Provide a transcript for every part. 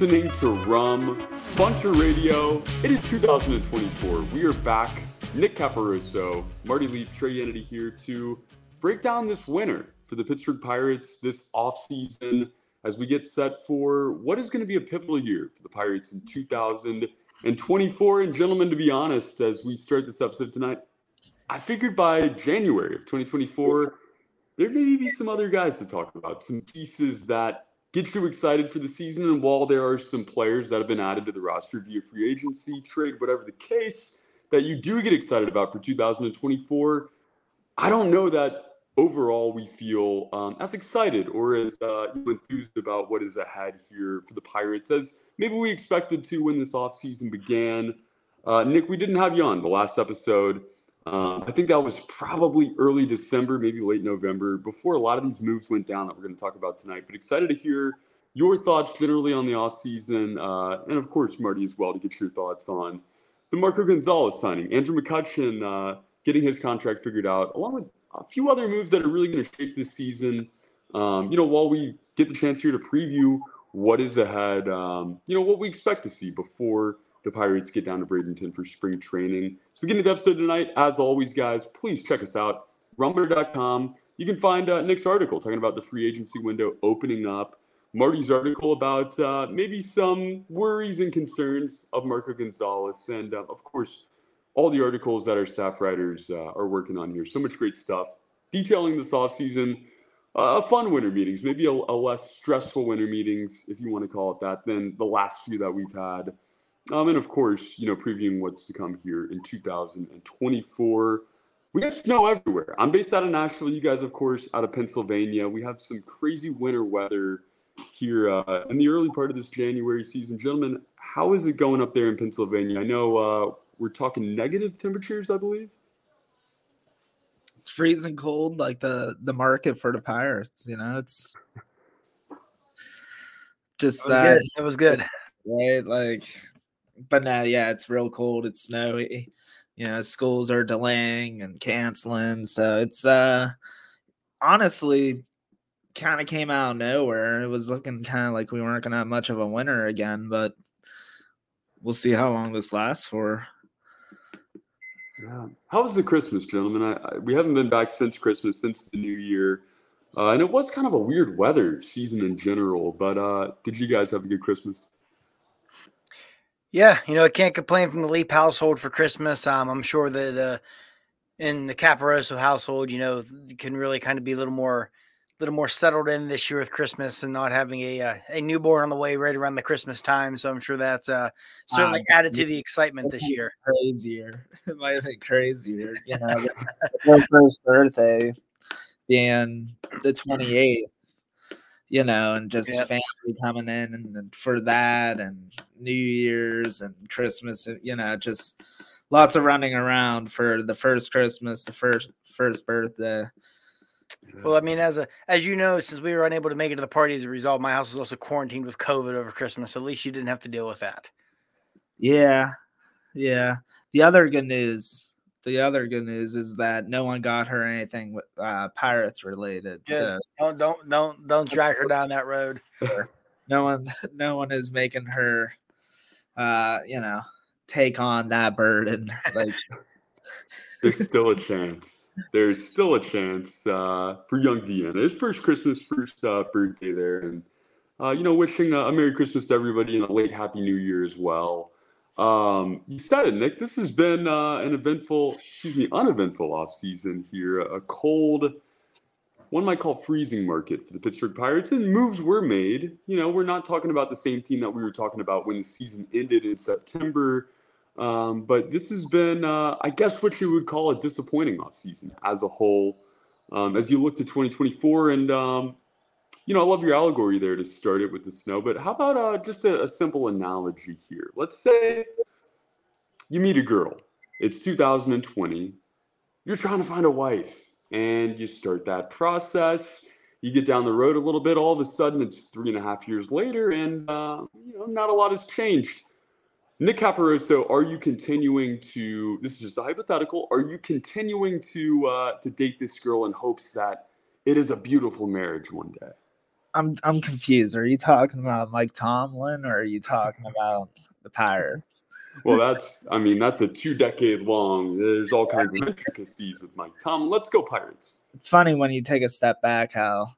Listening to Rum Bunter Radio. It is 2024. We are back. Nick Caparoso, Marty Leaf, Trey Kennedy here to break down this winter for the Pittsburgh Pirates this offseason as we get set for what is going to be a pivotal year for the Pirates in 2024. And gentlemen, to be honest, as we start this episode tonight, I figured by January of 2024, there may be some other guys to talk about, some pieces that get you excited for the season. And while there are some players that have been added to the roster via free agency, trade, whatever the case, that you do get excited about for 2024, I don't know that overall we feel um, as excited or as uh, enthused about what is ahead here for the Pirates as maybe we expected to when this offseason began. Uh, Nick, we didn't have you on the last episode. Um, I think that was probably early December, maybe late November, before a lot of these moves went down that we're going to talk about tonight. But excited to hear your thoughts generally on the offseason. Uh, and of course, Marty, as well, to get your thoughts on the Marco Gonzalez signing, Andrew McCutchen uh, getting his contract figured out, along with a few other moves that are really going to shape this season. Um, you know, while we get the chance here to preview what is ahead, um, you know, what we expect to see before the Pirates get down to Bradenton for spring training. So, beginning of the episode tonight, as always, guys, please check us out, rumbunter.com. You can find uh, Nick's article talking about the free agency window opening up. Marty's article about uh, maybe some worries and concerns of Marco Gonzalez, and uh, of course, all the articles that our staff writers uh, are working on here. So much great stuff detailing this offseason. Uh, fun winter meetings, maybe a, a, less stressful winter meetings, if you want to call it that, than the last few that we've had. Um, and of course, you know, previewing what's to come here in 2024. We have snow everywhere. I'm based out of Nashville. You guys, of course, out of Pennsylvania. We have some crazy winter weather here uh, in the early part of this January season. Gentlemen, how is it going up there in Pennsylvania? I know uh, we're talking negative temperatures, I believe. It's freezing cold, like the the market for the Pirates. You know, it's just it was, uh, it was good, right? Like, but now, yeah, it's real cold. It's snowy. You know, schools are delaying and canceling, so it's uh honestly kind of came out of nowhere. It was looking kind of like we weren't going to have much of a winter again, but we'll see how long this lasts for. Yeah. How was the Christmas, gentlemen? I, I, we haven't been back since Christmas, since the new year. Uh, and it was kind of a weird weather season in general, but uh, did you guys have a good Christmas? Yeah, you know, I can't complain from the Leap household for Christmas. Um, I'm sure the, the in the Caparoso household, you know, can really kind of be a little more little more settled in this year with Christmas and not having a uh, a newborn on the way right around the Christmas time. So I'm sure that's uh, certainly um, added to the excitement this year. Crazier, it might have been crazier. You know, first birthday being the 28th. You know, and just yep. family coming in and, and for that, and New Year's and Christmas. You know, just lots of running around for the first Christmas, the first first birthday. Well, I mean, as a as you know, since we were unable to make it to the party as a result, my house was also quarantined with COVID over Christmas. At least you didn't have to deal with that. Yeah, yeah. The other good news, the other good news is that no one got her anything with uh, pirates related. So don't don't don't don't drag her down that road. no one, no one is making her, uh, you know, take on that burden. Like, there's still a chance there's still a chance uh, for young Deanna. His first Christmas, first uh, birthday there, and uh, you know, wishing a, a, Merry Christmas to everybody and a late Happy New Year as well. Um, you said it, Nick. This has been uh, an eventful, excuse me, uneventful off season here. A cold, one might call freezing market for the Pittsburgh Pirates, and moves were made. You know, we're not talking about the same team that we were talking about when the season ended in September. Um, but this has been, uh, I guess, what you would call a disappointing offseason as a whole. Um, as you look to 2024, and um, you know, I love your allegory there to start it with the snow. But how about uh, just a, a simple analogy here? Let's say you meet a girl. It's 2020. You're trying to find a wife, and you start that process you get down the road a little bit, all of a sudden it's three and a half years later, and uh, you know not a lot has changed. Nick Caparoso, are you continuing to? This is just a hypothetical. Are you continuing to uh, to date this girl in hopes that it is a beautiful marriage one day? I'm I'm confused. Are you talking about Mike Tomlin or are you talking about the Pirates? Well, that's I mean that's a two decade long. There's all kinds of intricacies with Mike Tomlin. Let's go Pirates. It's funny when you take a step back how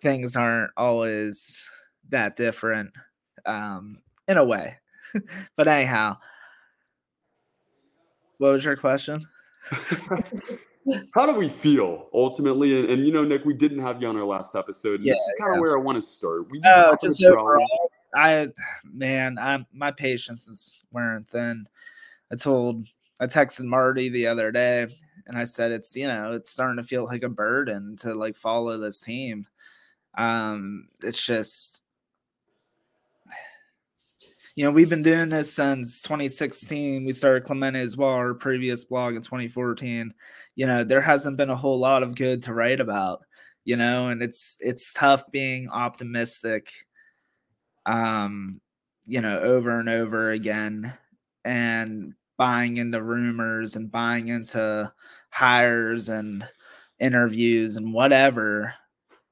things aren't always that different um, in a way. but anyhow, what was your question? How do we feel ultimately? And, and, you know, Nick, we didn't have you on our last episode. Yeah, this is kind of where I want to start. We oh, just overall, I man, I'm my patience is wearing thin. I told I texted Marty the other day and I said it's you know it's starting to feel like a burden to like follow this team. Um, it's just you know, we've been doing this since 2016. We started Clemente as well, our previous blog in 2014. You know, there hasn't been a whole lot of good to write about, you know, and it's it's tough being optimistic um, you know, over and over again and buying into rumors and buying into hires and interviews and whatever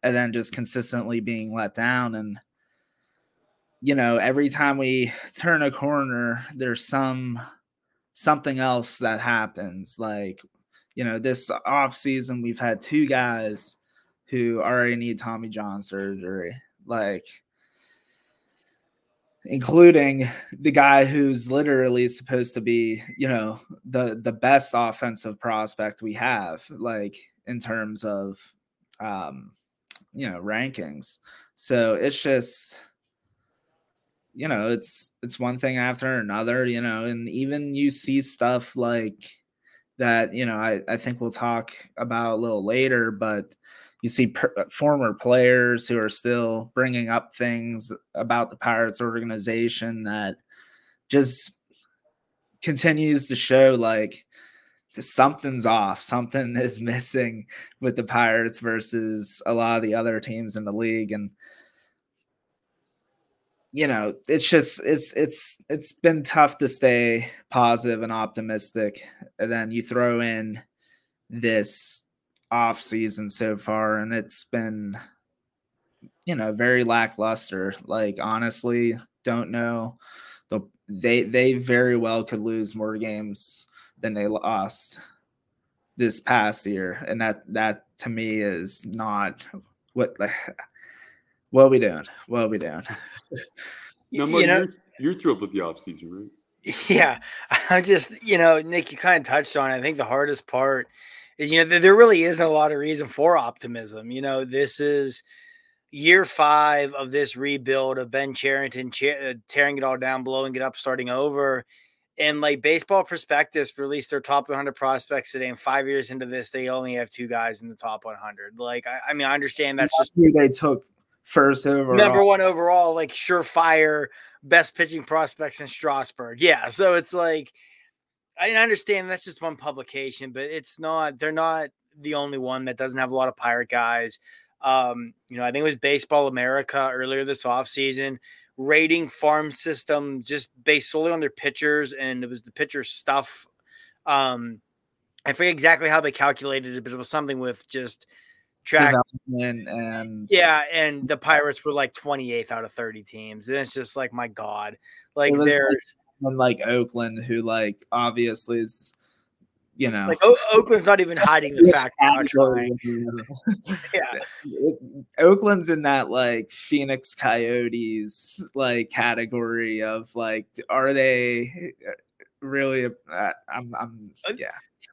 and then just consistently being let down and you know, every time we turn a corner, there's some something else that happens. Like, you know, this off season, we've had two guys who already need Tommy John surgery. Like, including the guy who's literally supposed to be, you know, the the best offensive prospect we have, like in terms of um, you know, rankings. So it's just you know, it's it's one thing after another, you know, and even you see stuff like that, you know, I, I think we'll talk about a little later, but you see per, uh, former players who are still bringing up things about the Pirates organization that just continues to show like something's off, something is missing with the Pirates versus a lot of the other teams in the league and you know, it's just it's it's it's been tough to stay positive and optimistic. And then you throw in this off season so far, and it's been you know very lackluster. Like honestly, don't know. The, they they very well could lose more games than they lost this past year, and that that to me is not what what are we doing? What are we doing? no, you know, you're, you're thrilled with the offseason, right? Yeah, I'm just, you know, Nick, you kind of touched on. It. I think the hardest part is, you know, there really isn't a lot of reason for optimism. You know, this is year five of this rebuild of Ben Cherington uh, tearing it all down, blowing it up, starting over. And like Baseball Prospectus released their top 100 prospects today, and five years into this, they only have two guys in the top 100. Like, I, I mean, I understand that's just who they took first overall. Number one overall, like surefire best pitching prospects in Strasburg. Yeah. So it's like, I understand that's just one publication, but it's not, they're not the only one that doesn't have a lot of pirate guys. Um, you know, I think it was Baseball America earlier this offseason rating farm system just based solely on their pitchers, and it was the pitcher stuff. Um, I forget exactly how they calculated it, but it was something with just track and yeah, and the Pirates were like 28th out of 30 teams, and it's just like my god, like they're like, like Oakland, who like obviously is you know, like o- Oakland's not even hiding the fact yeah, Oakland's in that like Phoenix Coyotes like category of like, are they really? Uh, I'm, I'm, uh, yeah.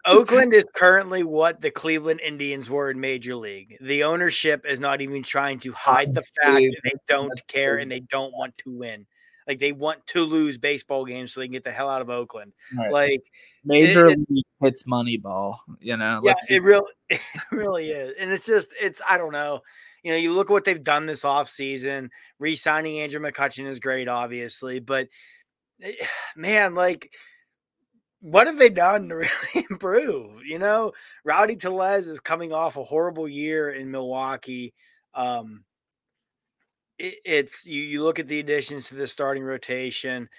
Oakland is currently what the Cleveland Indians were in Major League. The ownership is not even trying to hide the fact that they don't care and they don't want to win. Like they want to lose baseball games so they can get the hell out of Oakland. Right. Like Major it- league hits Moneyball. You know, yeah, it really, it really is. And it's just, it's, I don't know. You know, you look at what they've done this offseason. Re signing Andrew McCutchen is great, obviously. But eh, man, like, what have they done to really improve? You know, Rowdy Tellez is coming off a horrible year in Milwaukee. Um, it, it's you, you look at the additions to the starting rotation.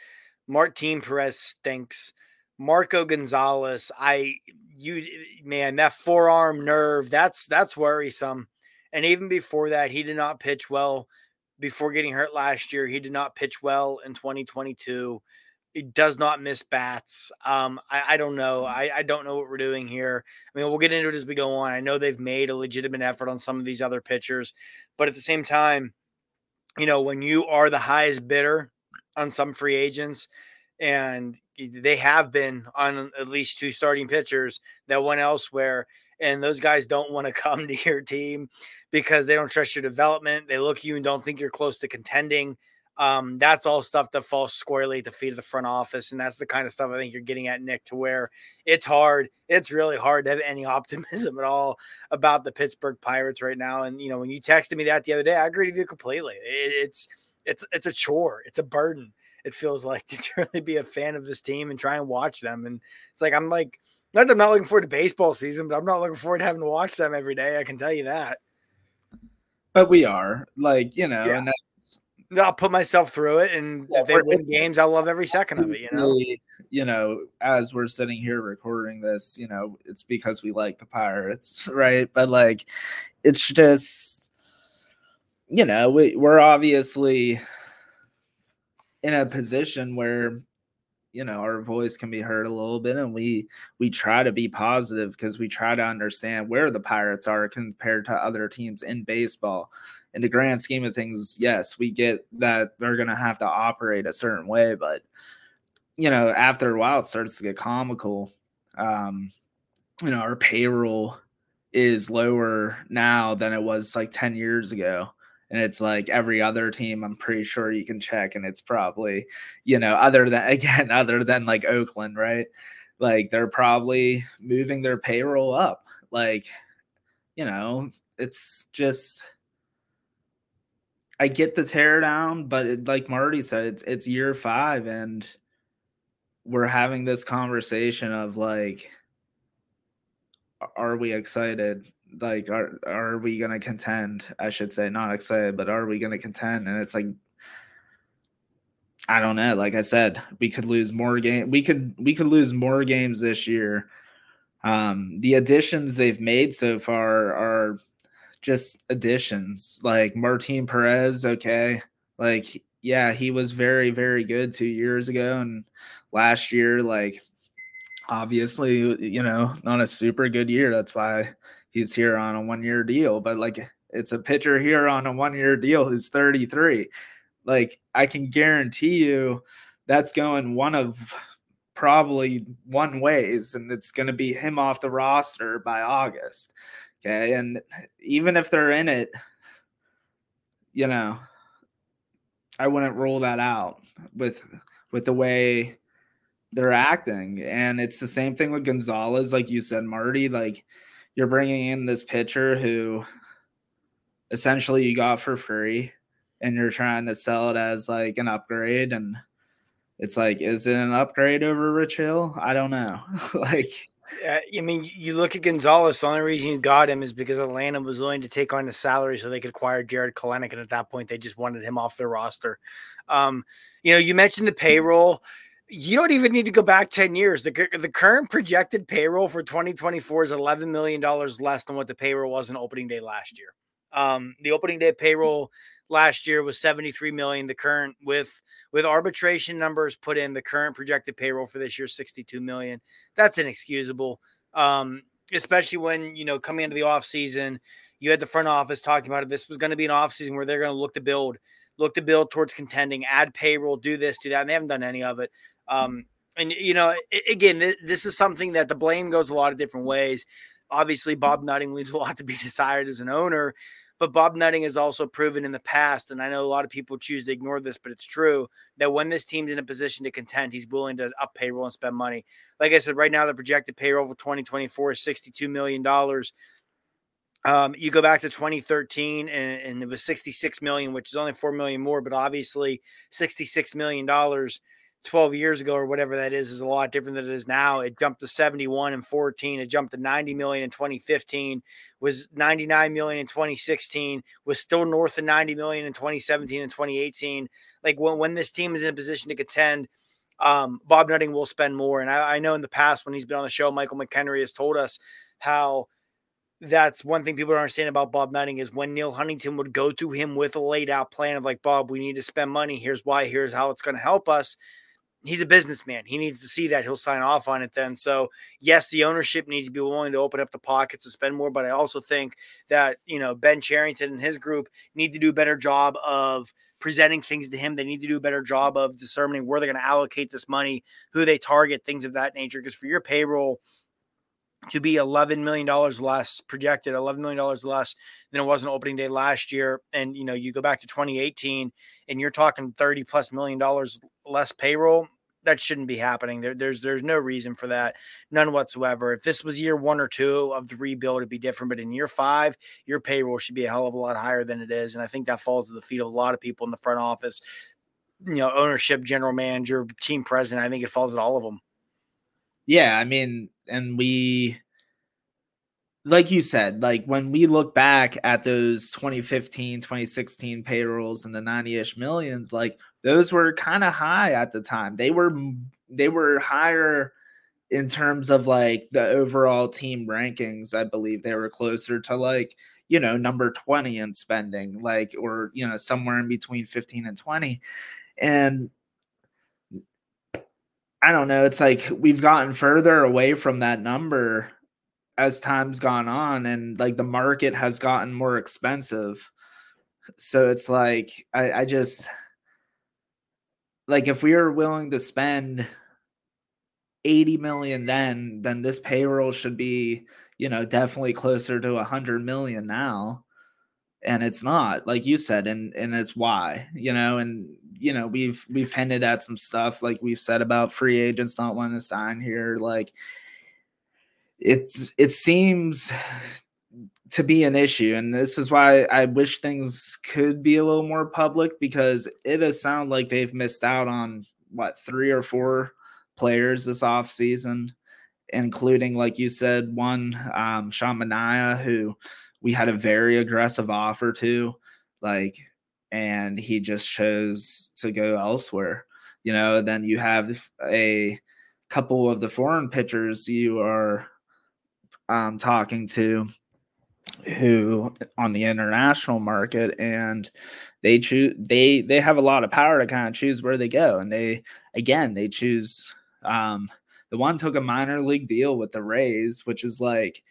Martin Perez stinks. Marco Gonzalez, I you man, that forearm nerve, that's that's worrisome. And even before that, he did not pitch well before getting hurt last year. He did not pitch well in 2022. He does not miss bats. Um, I, I don't know. I, I don't know what we're doing here. I mean, we'll get into it as we go on. I know they've made a legitimate effort on some of these other pitchers, but at the same time, you know, when you are the highest bidder on some free agents, and they have been on at least two starting pitchers that went elsewhere, and those guys don't want to come to your team because they don't trust your development. They look at you and don't think you're close to contending. Um, that's all stuff that falls squarely at the feet of the front office, and that's the kind of stuff I think you're getting at, Nick. To where it's hard, it's really hard to have any optimism at all about the Pittsburgh Pirates right now. And you know, when you texted me that the other day, I agree with you completely. It, it's it's it's a chore, it's a burden. It feels like to really be a fan of this team and try and watch them. And it's like I'm like, not that I'm not looking forward to baseball season, but I'm not looking forward to having to watch them every day. I can tell you that. but we are like you know, Yeah. and that's I'll put myself through it, and Yeah, if they win games, I love every second of it. You know, you know, as we're sitting here recording this, you know, it's because we like the Pirates, right? But like, it's just, you know, we, we're obviously in a position where you know our voice can be heard a little bit and we we try to be positive because we try to understand where the pirates are compared to other teams in baseball in the grand scheme of things yes we get that they're going to have to operate a certain way but you know after a while it starts to get comical. Um you know our payroll is lower now than it was like 10 years ago and it's like every other team i'm pretty sure you can check and it's probably you know other than again other than like oakland right? Like they're probably moving their payroll up. Like you know it's just i get the tear down but it, like marty said it's it's year five and we're having this conversation of like are we excited? Like are are we gonna contend? I should say not excited but are we gonna contend? And it's like i don't know like i said we could lose more game we could we could lose more games this year. Um the additions they've made so far are just additions like martin perez okay like yeah he was very very good two years ago and last year like obviously you know not a super good year that's why he's here on a one year deal, but like it's a pitcher here on a one year deal who's 33. Like I can guarantee you that's going one of probably one ways, and it's going to be him off the roster by August. Okay. And even if they're in it, you know, I wouldn't rule that out with with the way they're acting. And it's the same thing with Gonzalez, like you said, Marty. Like you're bringing in this pitcher who essentially you got for free and you're trying to sell it as like an upgrade and it's like is it an upgrade over rich hill i don't know like Uh, I mean, you look at Gonzalez. The only reason you got him is because Atlanta was willing to take on the salary so they could acquire Jarred Kelenic, and at that point, they just wanted him off their roster. Um, you know, you mentioned the payroll. You don't even need to go back ten years. The the current projected payroll for 2024 is 11 million dollars less than what the payroll was on opening day last year. Um, the opening day payroll last year was 73 million. The current with with arbitration numbers put in, the current projected payroll for this year 62 million. That's inexcusable. Um, especially when you know coming into the offseason, you had the front office talking about it. This was going to be an offseason where they're going to look to build, look to build towards contending, add payroll, do this, do that, and they haven't done any of it. Um, and you know, again, th- this is something that the blame goes a lot of different ways. Obviously, Bob Nutting leaves a lot to be desired as an owner, But Bob Nutting has also proven in the past, and I know a lot of people choose to ignore this, but it's true that when this team's in a position to contend, he's willing to up payroll and spend money. Like I said, right now the projected payroll for 2024 is 62 million dollars. Um, you go back to 2013 and, and, it was 66 million, which is only 4 million more, but obviously 66 million dollars 12 years ago or whatever that is is a lot different than it is now. It jumped to 71 and 14. It jumped to 90 million in 2015, was 99 million in 2016, was still north of 90 million in 2017 and 2018. Like when, when this team is in a position to contend, um, Bob Nutting will spend more. And I, I know in the past when he's been on the show, Michael McKenry has told us how that's one thing people don't understand about Bob Nutting is when Neal Huntington would go to him with a laid out plan of like, Bob, we need to spend money. Here's why. Here's how it's going to help us he's a businessman. He needs to see that. He'll sign off on it then. So, yes, the ownership needs to be willing to open up the pockets and spend more. But I also think that, you know, Ben Cherington and his group need to do a better job of presenting things to him. They need to do a better job of determining where they're going to allocate this money, who they target, things of that nature. Because for your payroll, to be $11 million less projected $11 million less than it was on opening day last year and you know you go back to 2018 and you're talking 30 plus million dollars less payroll that shouldn't be happening. There, there's there's no reason for that none whatsoever. If this was year one or two of the rebuild it'd be different but in year five your payroll should be a hell of a lot higher than it is and i think that falls to the feet of a lot of people in the front office you know ownership general manager team president i think it falls at all of them yeah i mean and we like you said, like when we look back at those 2015, 2016 payrolls and the 90-ish millions, like those were kind of high at the time. They were they were higher in terms of like the overall team rankings. I believe they were closer to like, you know, number 20 in spending, like or you know, somewhere in between 15 and 20. And I don't know, it's like we've gotten further away from that number as time's gone on and like the market has gotten more expensive. So it's like I, I just like if we are willing to spend 80 million then then this payroll should be you know definitely closer to 100 million now and it's not like you said and and it's why you know and you know we've we've hinted at some stuff like we've said about free agents not wanting to sign here like it's it seems to be an issue and this is why i wish things could be a little more public because it has sounded like they've missed out on what three or four players this off season including like you said one um sean Manaea, who we had a very aggressive offer to like and he just chose to go elsewhere. You know then you have a couple of the foreign pitchers you are um, talking to who on the international market and they choose they they have a lot of power to kind of choose where they go. And they again they choose um the one took a minor league deal with the Rays which is like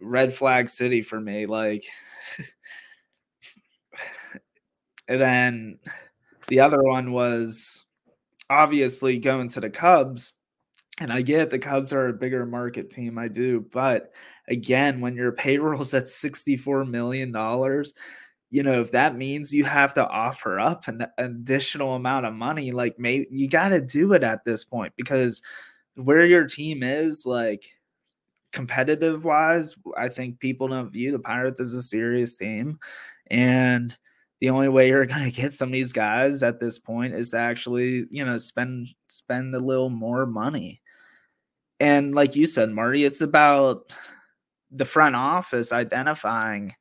red flag city for me like and then the other one was obviously going to the Cubs and I get the Cubs are a bigger market team. I do. But again, when your payroll's at $64 million, you know, if that means you have to offer up an, additional amount of money, like maybe you got to do it at this point because where your team is, like competitive wise, I think people don't view the Pirates as a serious team. And the only way you're going to get some of these guys at this point is to actually, you know, spend spend a little more money. And like you said, Marty, it's about the front office identifying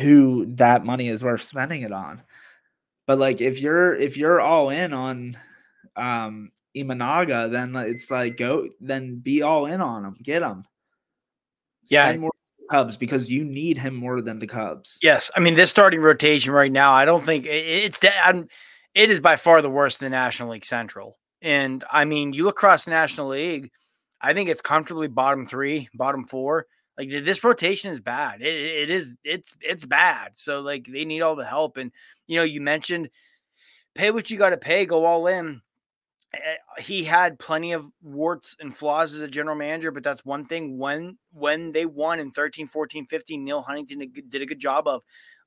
who that money is worth spending it on. But like if you're if you're all in on um Imanaga, then it's like go then be all in on him, get him. Yeah, Spend more Cubs because you need him more than the Cubs. Yes, I mean this starting rotation right now. I don't think it's I'm, it is by far the worst in the National League Central. And I mean, you look across the National League, I think it's comfortably bottom three, bottom four. Like this rotation is bad. It, it is it's it's bad. So like they need all the help. And you know, you mentioned pay what you got to pay, go all in. Eh, he had plenty of warts and flaws as a general manager, but that's one thing when when they won in 13, 14, 15, Neal Huntington did a good job of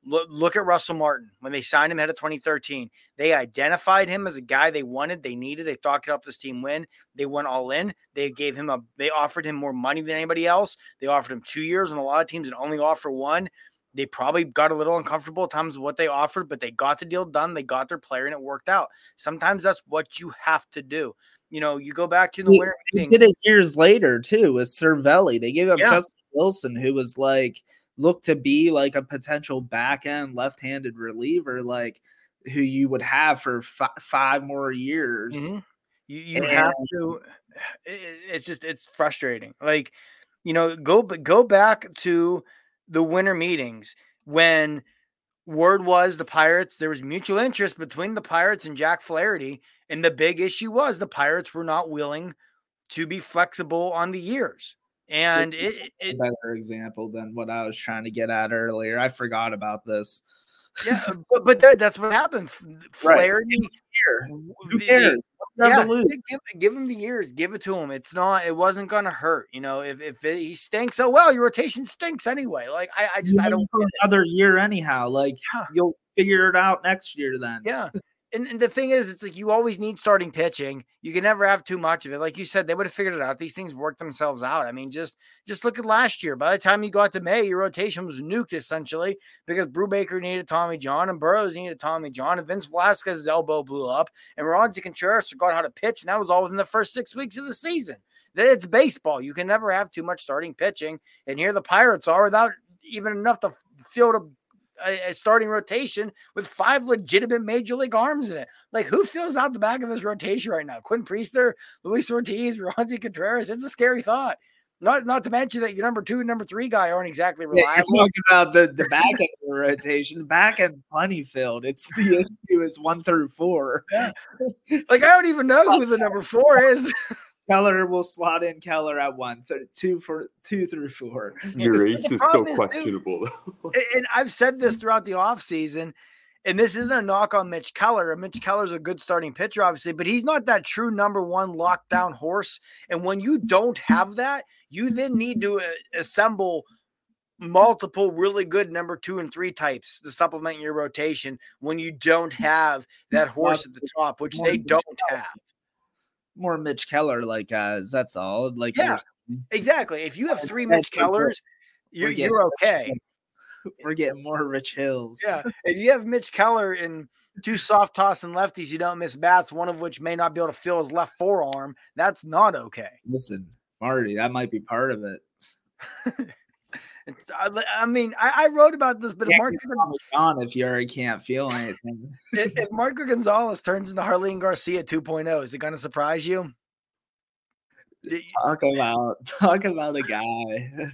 Look, look at Russell Martin when they signed him ahead of 2013. They identified him as a guy they wanted, they needed. They thought could help this team win. They went all in. They gave him a. They offered him more money than anybody else. They offered him two years, and a lot of teams that only offer one. They probably got a little uncomfortable at times with what they offered, but they got the deal done. They got their player, and it worked out. Sometimes that's what you have to do. You know, you go back to the he, winter meeting. Did it years later too with Cervelli. They gave up yeah. Justin Wilson, who was like looked to be like a potential back end left handed reliever, like who you would have for f- five more years. Mm-hmm. You, you and, have to. It, it's just it's frustrating. Like you know, go go back to the winter meetings when word was the Pirates, there was mutual interest between the Pirates and Jack Flaherty. And the big issue was the Pirates were not willing to be flexible on the years. And it, it, a better example than what I was trying to get at earlier. I forgot about this. Yeah, but, but that, that's what happens. Flaherty, right. who cares? Yeah, give, give him the years. Give it to him. It's not. It wasn't gonna hurt. You know, if if it, he stinks, oh well, your rotation stinks anyway. Like I, I just you I don't another year anyhow. Like yeah. you'll figure it out next year then. Yeah, and, and, the thing is, it's like you always need starting pitching. You can never have too much of it. Like you said, they would have figured it out. These things work themselves out. I mean, just just look at last year. By the time you got to May, your rotation was nuked essentially because Brubaker needed Tommy John and Burrows needed Tommy John, and Vince Velasquez's elbow blew up, and Roansy Contreras forgot how to pitch, and that was all within the first six weeks of the season. It's baseball. You can never have too much starting pitching, and here the Pirates are without even enough to field a a, a, starting rotation with five legitimate major league arms in it. Like, who fills out the back of this rotation right now? Quinn Priester, Luis Ortiz, Roansy Contreras. It's a scary thought. Not not to mention that your number two and number three guy aren't exactly reliable. Yeah, you're talking about the, the back end of the rotation. The back end's plenty filled. It's the issue is one through four. Like I don't even know who the number four is. Keller will slot in Keller at one, th- two for two through four. Your ace is so questionable. and I've said this throughout the offseason, and this isn't a knock on Mitch Keller. Mitch Keller's a good starting pitcher, obviously, but he's not that true number one lockdown horse. And when you don't have that, you then need to uh, assemble multiple really good number two and three types to supplement your rotation when you don't have that horse at the top, which they don't have more Mitch Keller like uh, guys. That's all. Like yeah, exactly. If you have three Mitch Kellers, you're, you're okay. We're getting more Rich Hills. Yeah, if you have Mitch Keller and two soft toss and lefties, you don't miss bats. One of which may not be able to feel his left forearm. That's not okay. Listen, Marty, that might be part of it. It's, I, mean, I, I, wrote about this, but if Mark on if you already can't feel anything. if, if Marco Gonzalez turns into Jarlin Garcia 2.0, is it going to surprise you? Talk about talk about a guy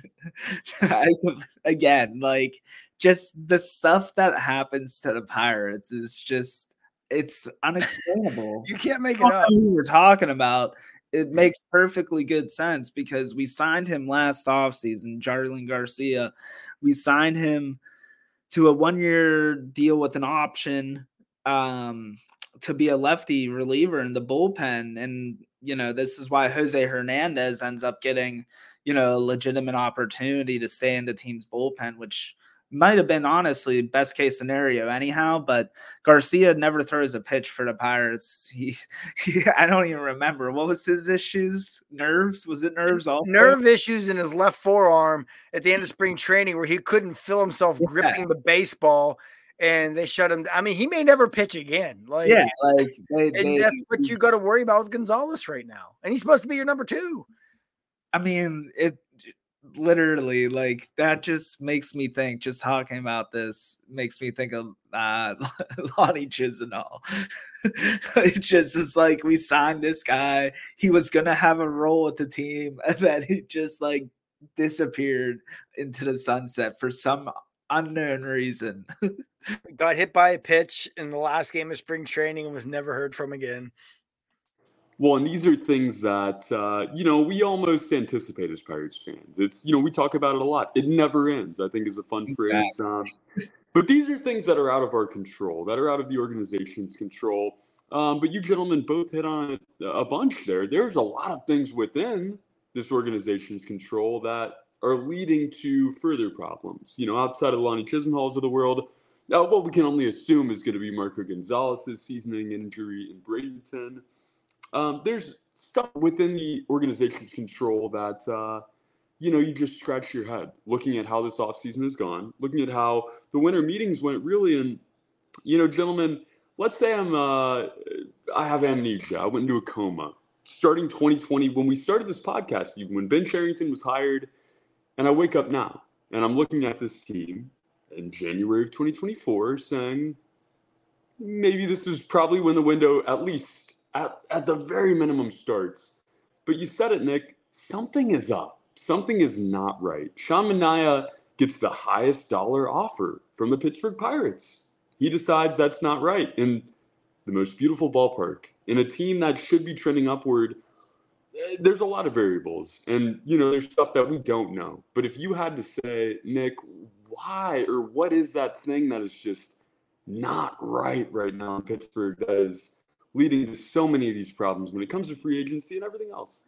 again, like just the stuff that happens to the Pirates is just it's unexplainable. you can't make it up. Who we're talking about it makes perfectly good sense because we signed him last offseason, Jarlin Garcia. We signed him to a one year deal with an option um, to be a lefty reliever in the bullpen. And, you know, this is why Jose Hernandez ends up getting, you know, a legitimate opportunity to stay in the team's bullpen, which might have been honestly best case scenario anyhow. But Garcia never throws a pitch for the Pirates. He, he, I don't even remember what was his issues. Nerves? Was it nerves? Also, nerve issues in his left forearm at the end of spring training, where he couldn't feel himself yeah. gripping the baseball. And they shut him. I mean, he may never pitch again. Like, yeah, like they, they, that's what you got to worry about with Gonzalez right now. And he's supposed to be your number two. I mean, it literally like that just makes me think just talking about this makes me think of uh Lonnie Chisenhall. it just is like we signed this guy, he was gonna have a role with the team, and then he just like disappeared into the sunset for some unknown reason. Got hit by a pitch in the last game of spring training and was never heard from again. Well, and these are things that uh, you know we almost anticipate as Pirates fans. It's you know we talk about it a lot. It never ends. I think is a fun exactly. phrase. Um, but these are things that are out of our control, that are out of the organization's control. Um, but you gentlemen both hit on a bunch there. There's a lot of things within this organization's control that are leading to further problems. You know, outside of the Lonnie Chisenhalls of the world, uh, what we can only assume is going to be Marco Gonzalez's seasoning injury in Bradenton. Um, there's stuff within the organization's control that, uh, you know, you just scratch your head looking at how this offseason has gone, looking at how the winter meetings went really. And, you know, gentlemen, let's say I'm, uh, I have amnesia. I went into a coma starting 2020 when we started this podcast, when Ben Cherington was hired, and I wake up now and I'm looking at this team in January of 2024 saying, maybe this is probably when the window, at least at, at the very minimum, starts. But you said it, Nick. Something is up. Something is not right. Sean gets the highest dollar offer from the Pittsburgh Pirates. He decides that's not right in the most beautiful ballpark in a team that should be trending upward. Eh, there's a lot of variables, and you know there's stuff that we don't know. But if you had to say, Nick, why or what is that thing that is just not right right now in Pittsburgh that is leading to so many of these problems when it comes to free agency and everything else?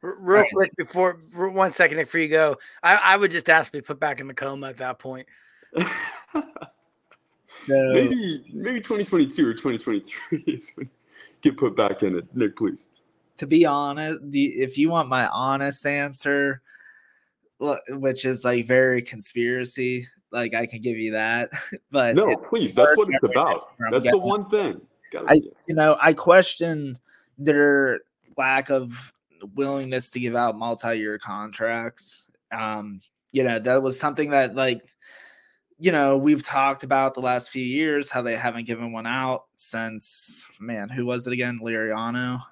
Real quick before one second before you go, I, I would just ask to be put back in the coma at that point. so maybe maybe 2022 or 2023 get put back in it. Nick, please. To be honest, if you want my honest answer, which is like very conspiracy. Like I can give you that, but no, please. That's what it's about. That's the one thing. I, you know, I question their lack of willingness to give out multi-year contracts. Um, you know, that was something that like, you know, we've talked about the last few years how they haven't given one out since man, who was it again? Liriano.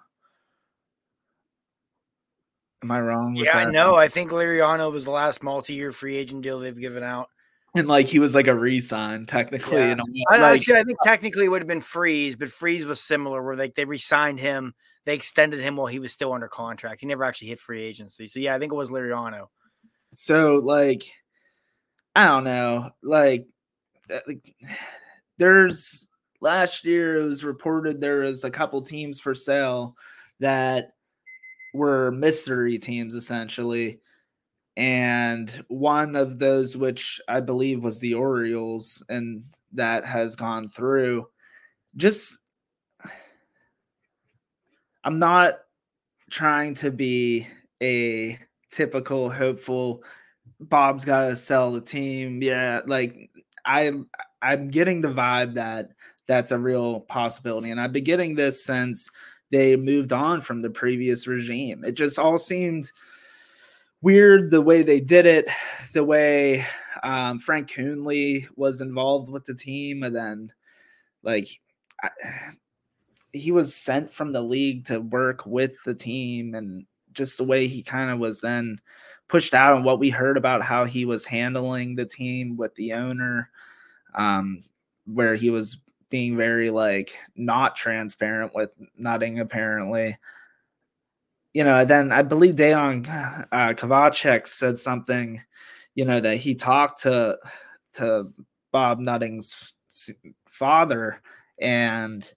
Am I wrong? yeah, I know. I think Liriano was the last multi-year free agent deal they've given out. And like he was like a re-sign technically. Yeah. I, like, actually, I think technically it would have been Freese, but Freese was similar, where like they re-signed him, they extended him while he was still under contract. He never actually hit free agency. So yeah, I think it was Liriano. So like, I don't know, like, uh, like there's last year it was reported there was a couple teams for sale that were mystery teams essentially. And one of those, which I believe was the Orioles, and that has gone through. Just, I'm not trying to be a typical hopeful. Bob's got to sell the team. Yeah, like I, I'm getting the vibe that that's a real possibility, and I've been getting this since they moved on from the previous regime. It just all seemed weird the way they did it, the way um, Frank Coonelly was involved with the team, and then like I, he was sent from the league to work with the team, and just the way he kind of was then pushed out, and what we heard about how he was handling the team with the owner, um, where he was being very like not transparent with Nutting apparently. You know, then I believe Dejan uh, Kavacek said something, you know, that he talked to to Bob Nutting's father, and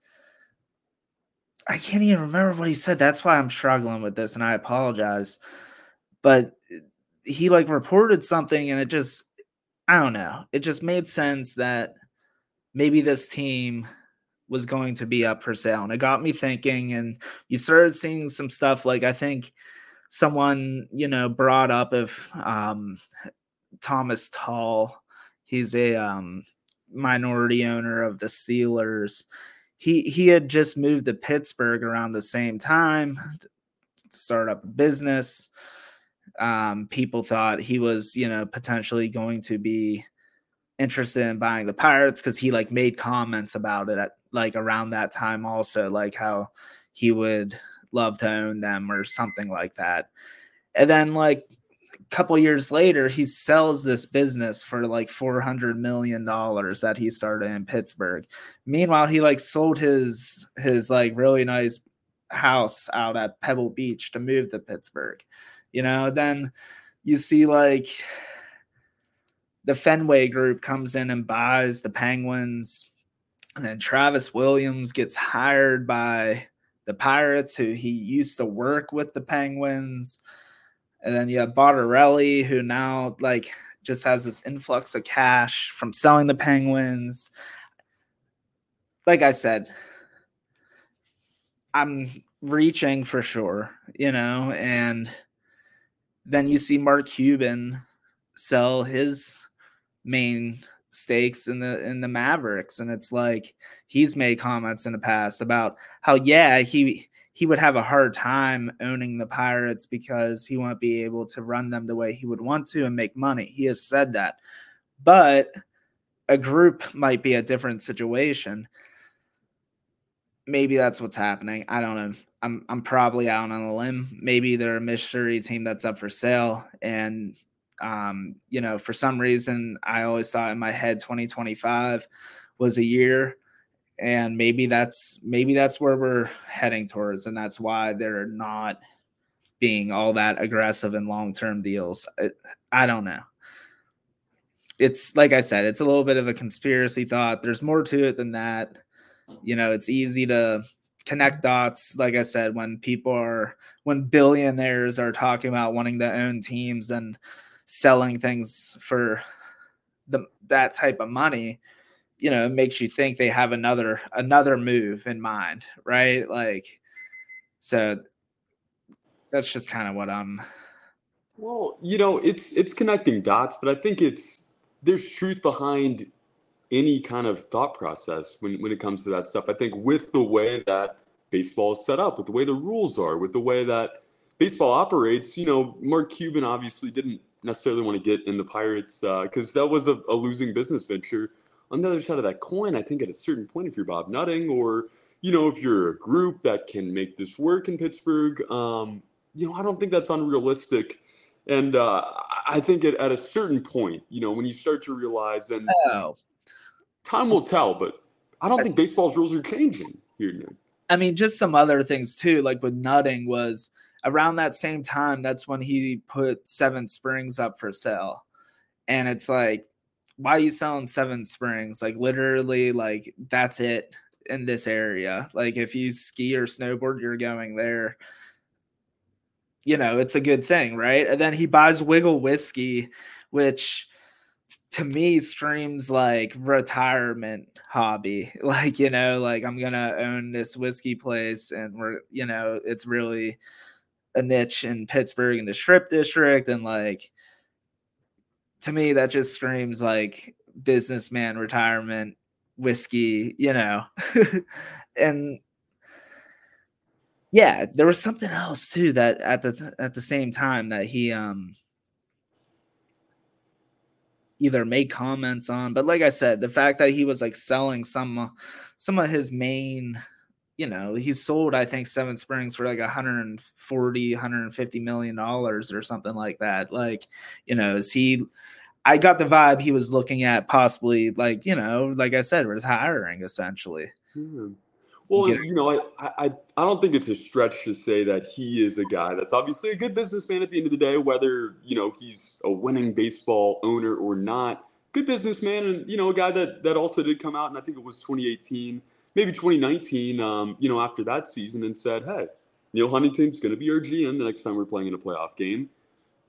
I can't even remember what he said. That's why I'm struggling with this, and I apologize. But he like reported something, and it just, I don't know, it just made sense that maybe this team was going to be up for sale. And it got me thinking, and you started seeing some stuff like I think someone, you know, brought up if um, Thomas Tull, he's a um, minority owner of the Steelers. He he had just moved to Pittsburgh around the same time, start up a business. Um, people thought he was, you know, potentially going to be interested in buying the Pirates because he like made comments about it at like around that time also, like how he would love to own them or something like that. And then like a couple years later, he sells this business for like four hundred million dollars that he started in Pittsburgh. Meanwhile, he like sold his his like really nice house out at Pebble Beach to move to Pittsburgh. You know, then you see like the Fenway group comes in and buys the Penguins. And then Travis Williams gets hired by the Pirates, who he used to work with the Penguins. And then you have Bottarelli, who now like just has this influx of cash from selling the Penguins. Like I said, I'm reaching for sure, you know, and then you see Mark Cuban sell his main stakes in the in the Mavericks and it's like he's made comments in the past about how yeah he he would have a hard time owning the Pirates because he won't be able to run them the way he would want to and make money. He has said that. But a group might be a different situation. Maybe that's what's happening. I don't know. I'm I'm probably out on a limb. Maybe they're a mystery team that's up for sale and um, you know, for some reason, I always thought in my head 2025 was a year, and maybe that's maybe that's where we're heading towards, and that's why they're not being all that aggressive in long term deals. I, I don't know. It's like I said, it's a little bit of a conspiracy thought. There's more to it than that. You know, it's easy to connect dots like i said when people are when billionaires are talking about wanting to own teams and selling things for the that type of money you know it makes you think they have another another move in mind right? Like so that's just kind of what i'm well you know it's it's connecting dots but i think it's there's truth behind any kind of thought process when when it comes to that stuff. I think with the way that baseball is set up with the way the rules are with the way that baseball operates you know mark cuban obviously didn't necessarily want to get in the Pirates because uh, that was a, a, losing business venture. On the other side of that coin, I think at a certain point, if you're Bob Nutting or you know if you're a group that can make this work in Pittsburgh, um, you know I don't think that's unrealistic. And uh, I think at, at a certain point, you know, when you start to realize, and oh. time will tell, but I don't think baseball's rules are changing here. Nick. I mean, just some other things too, like with Nutting was around that same time, that's when he put Seven Springs up for sale. And it's like, why are you selling Seven Springs? Like literally, like that's it in this area. Like if you ski or snowboard, you're going there. You know, it's a good thing, right? And then he buys Wigle Whiskey, which to me streams like retirement hobby. Like, you know, like I'm gonna own this whiskey place and we're, you know, it's really a niche in Pittsburgh in the Strip District, and like to me, that just screams like businessman retirement whiskey, you know. and yeah, there was something else too that at the at the same time that he um either made comments on, but like I said, the fact that he was like selling some some of his main you know, he sold, I think, Seven Springs for like 140, 150 million dollars or something like that. Like, you know, is he I got the vibe he was looking at possibly like, you know, like I said, retiring essentially. Hmm. Well, you know, I, I I don't think it's a stretch to say that he is a guy that's obviously a good businessman at the end of the day, whether you know he's a winning baseball owner or not. Good businessman, and you know, a guy that that also did come out, and I think it was 2018 maybe 2019, um, you know, after that season and said, hey, Neal Huntington's going to be our GM the next time we're playing in a playoff game.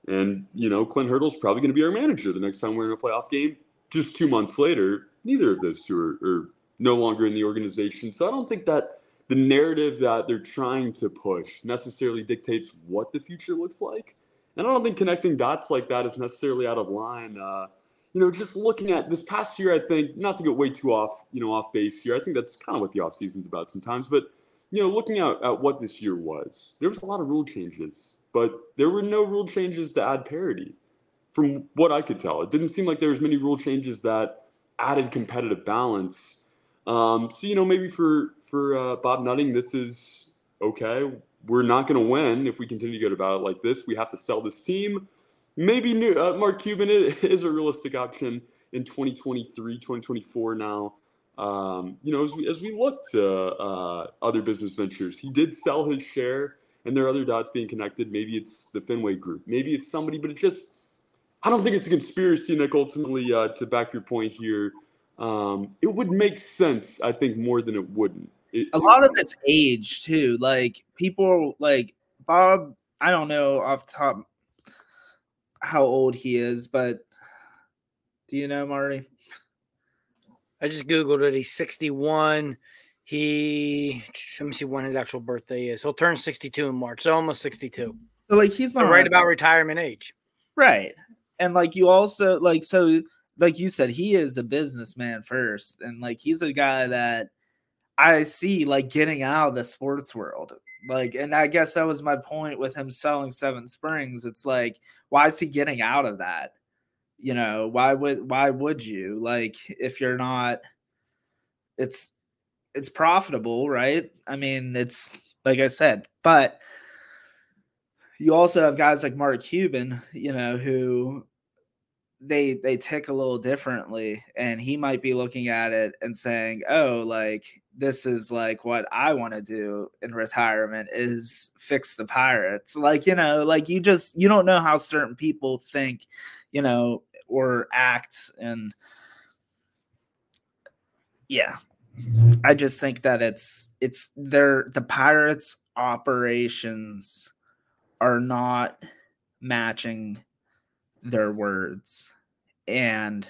And, you know, Clint Hurdle's probably going to be our manager the next time we're in a playoff game. Just two months later, neither of those two are, are no longer in the organization. So I don't think that the narrative that they're trying to push necessarily dictates what the future looks like. And I don't think connecting dots like that is necessarily out of line. Uh, you know, just looking at this past year, I think not to get way too off, you know, off base here. I think that's kind of what the off season's about sometimes. But you know, looking at, at what this year was, there was a lot of rule changes, but there were no rule changes to add parity, from what I could tell. It didn't seem like there was many rule changes that added competitive balance. Um, so you know, maybe for for uh, Bob Nutting, this is okay. We're not going to win if we continue to go about it like this. We have to sell this team maybe new, uh, Mark Cuban is, a realistic option in 2023, 2024 now. Um, you know, as we, as we look to uh, other business ventures, he did sell his share and there are other dots being connected. Maybe it's the Fenway Group. Maybe it's somebody, but it's just, I don't think it's a conspiracy, Nick, ultimately, uh, to back your point here. um, it would make sense, I think, more than it wouldn't. It, a lot of it's age too. Like people like Bob, I don't know off top how old he is, but do you know Marty? I just googled it. He's 61. He let me see when his actual birthday is. He'll turn 62 in March, so almost 62. So like he's not so right about retirement age. Right. And like you also like so like you said, he is a businessman first. And like he's a guy that I see like getting out of the sports world. Like, and I guess that was my point with him selling Seven Springs. It's like, why is he getting out of that? You know, why would why would you like if you're not it's it's profitable, right? I mean, it's like I said, but you also have guys like Mark Cuban, you know, who they they tick a little differently and he might be looking at it and saying oh like this is like what i want to do in retirement is fix the pirates. Like you know like you just you don't know how certain people think you know or act and yeah. I just think that it's it's their the pirates operations are not matching their words. And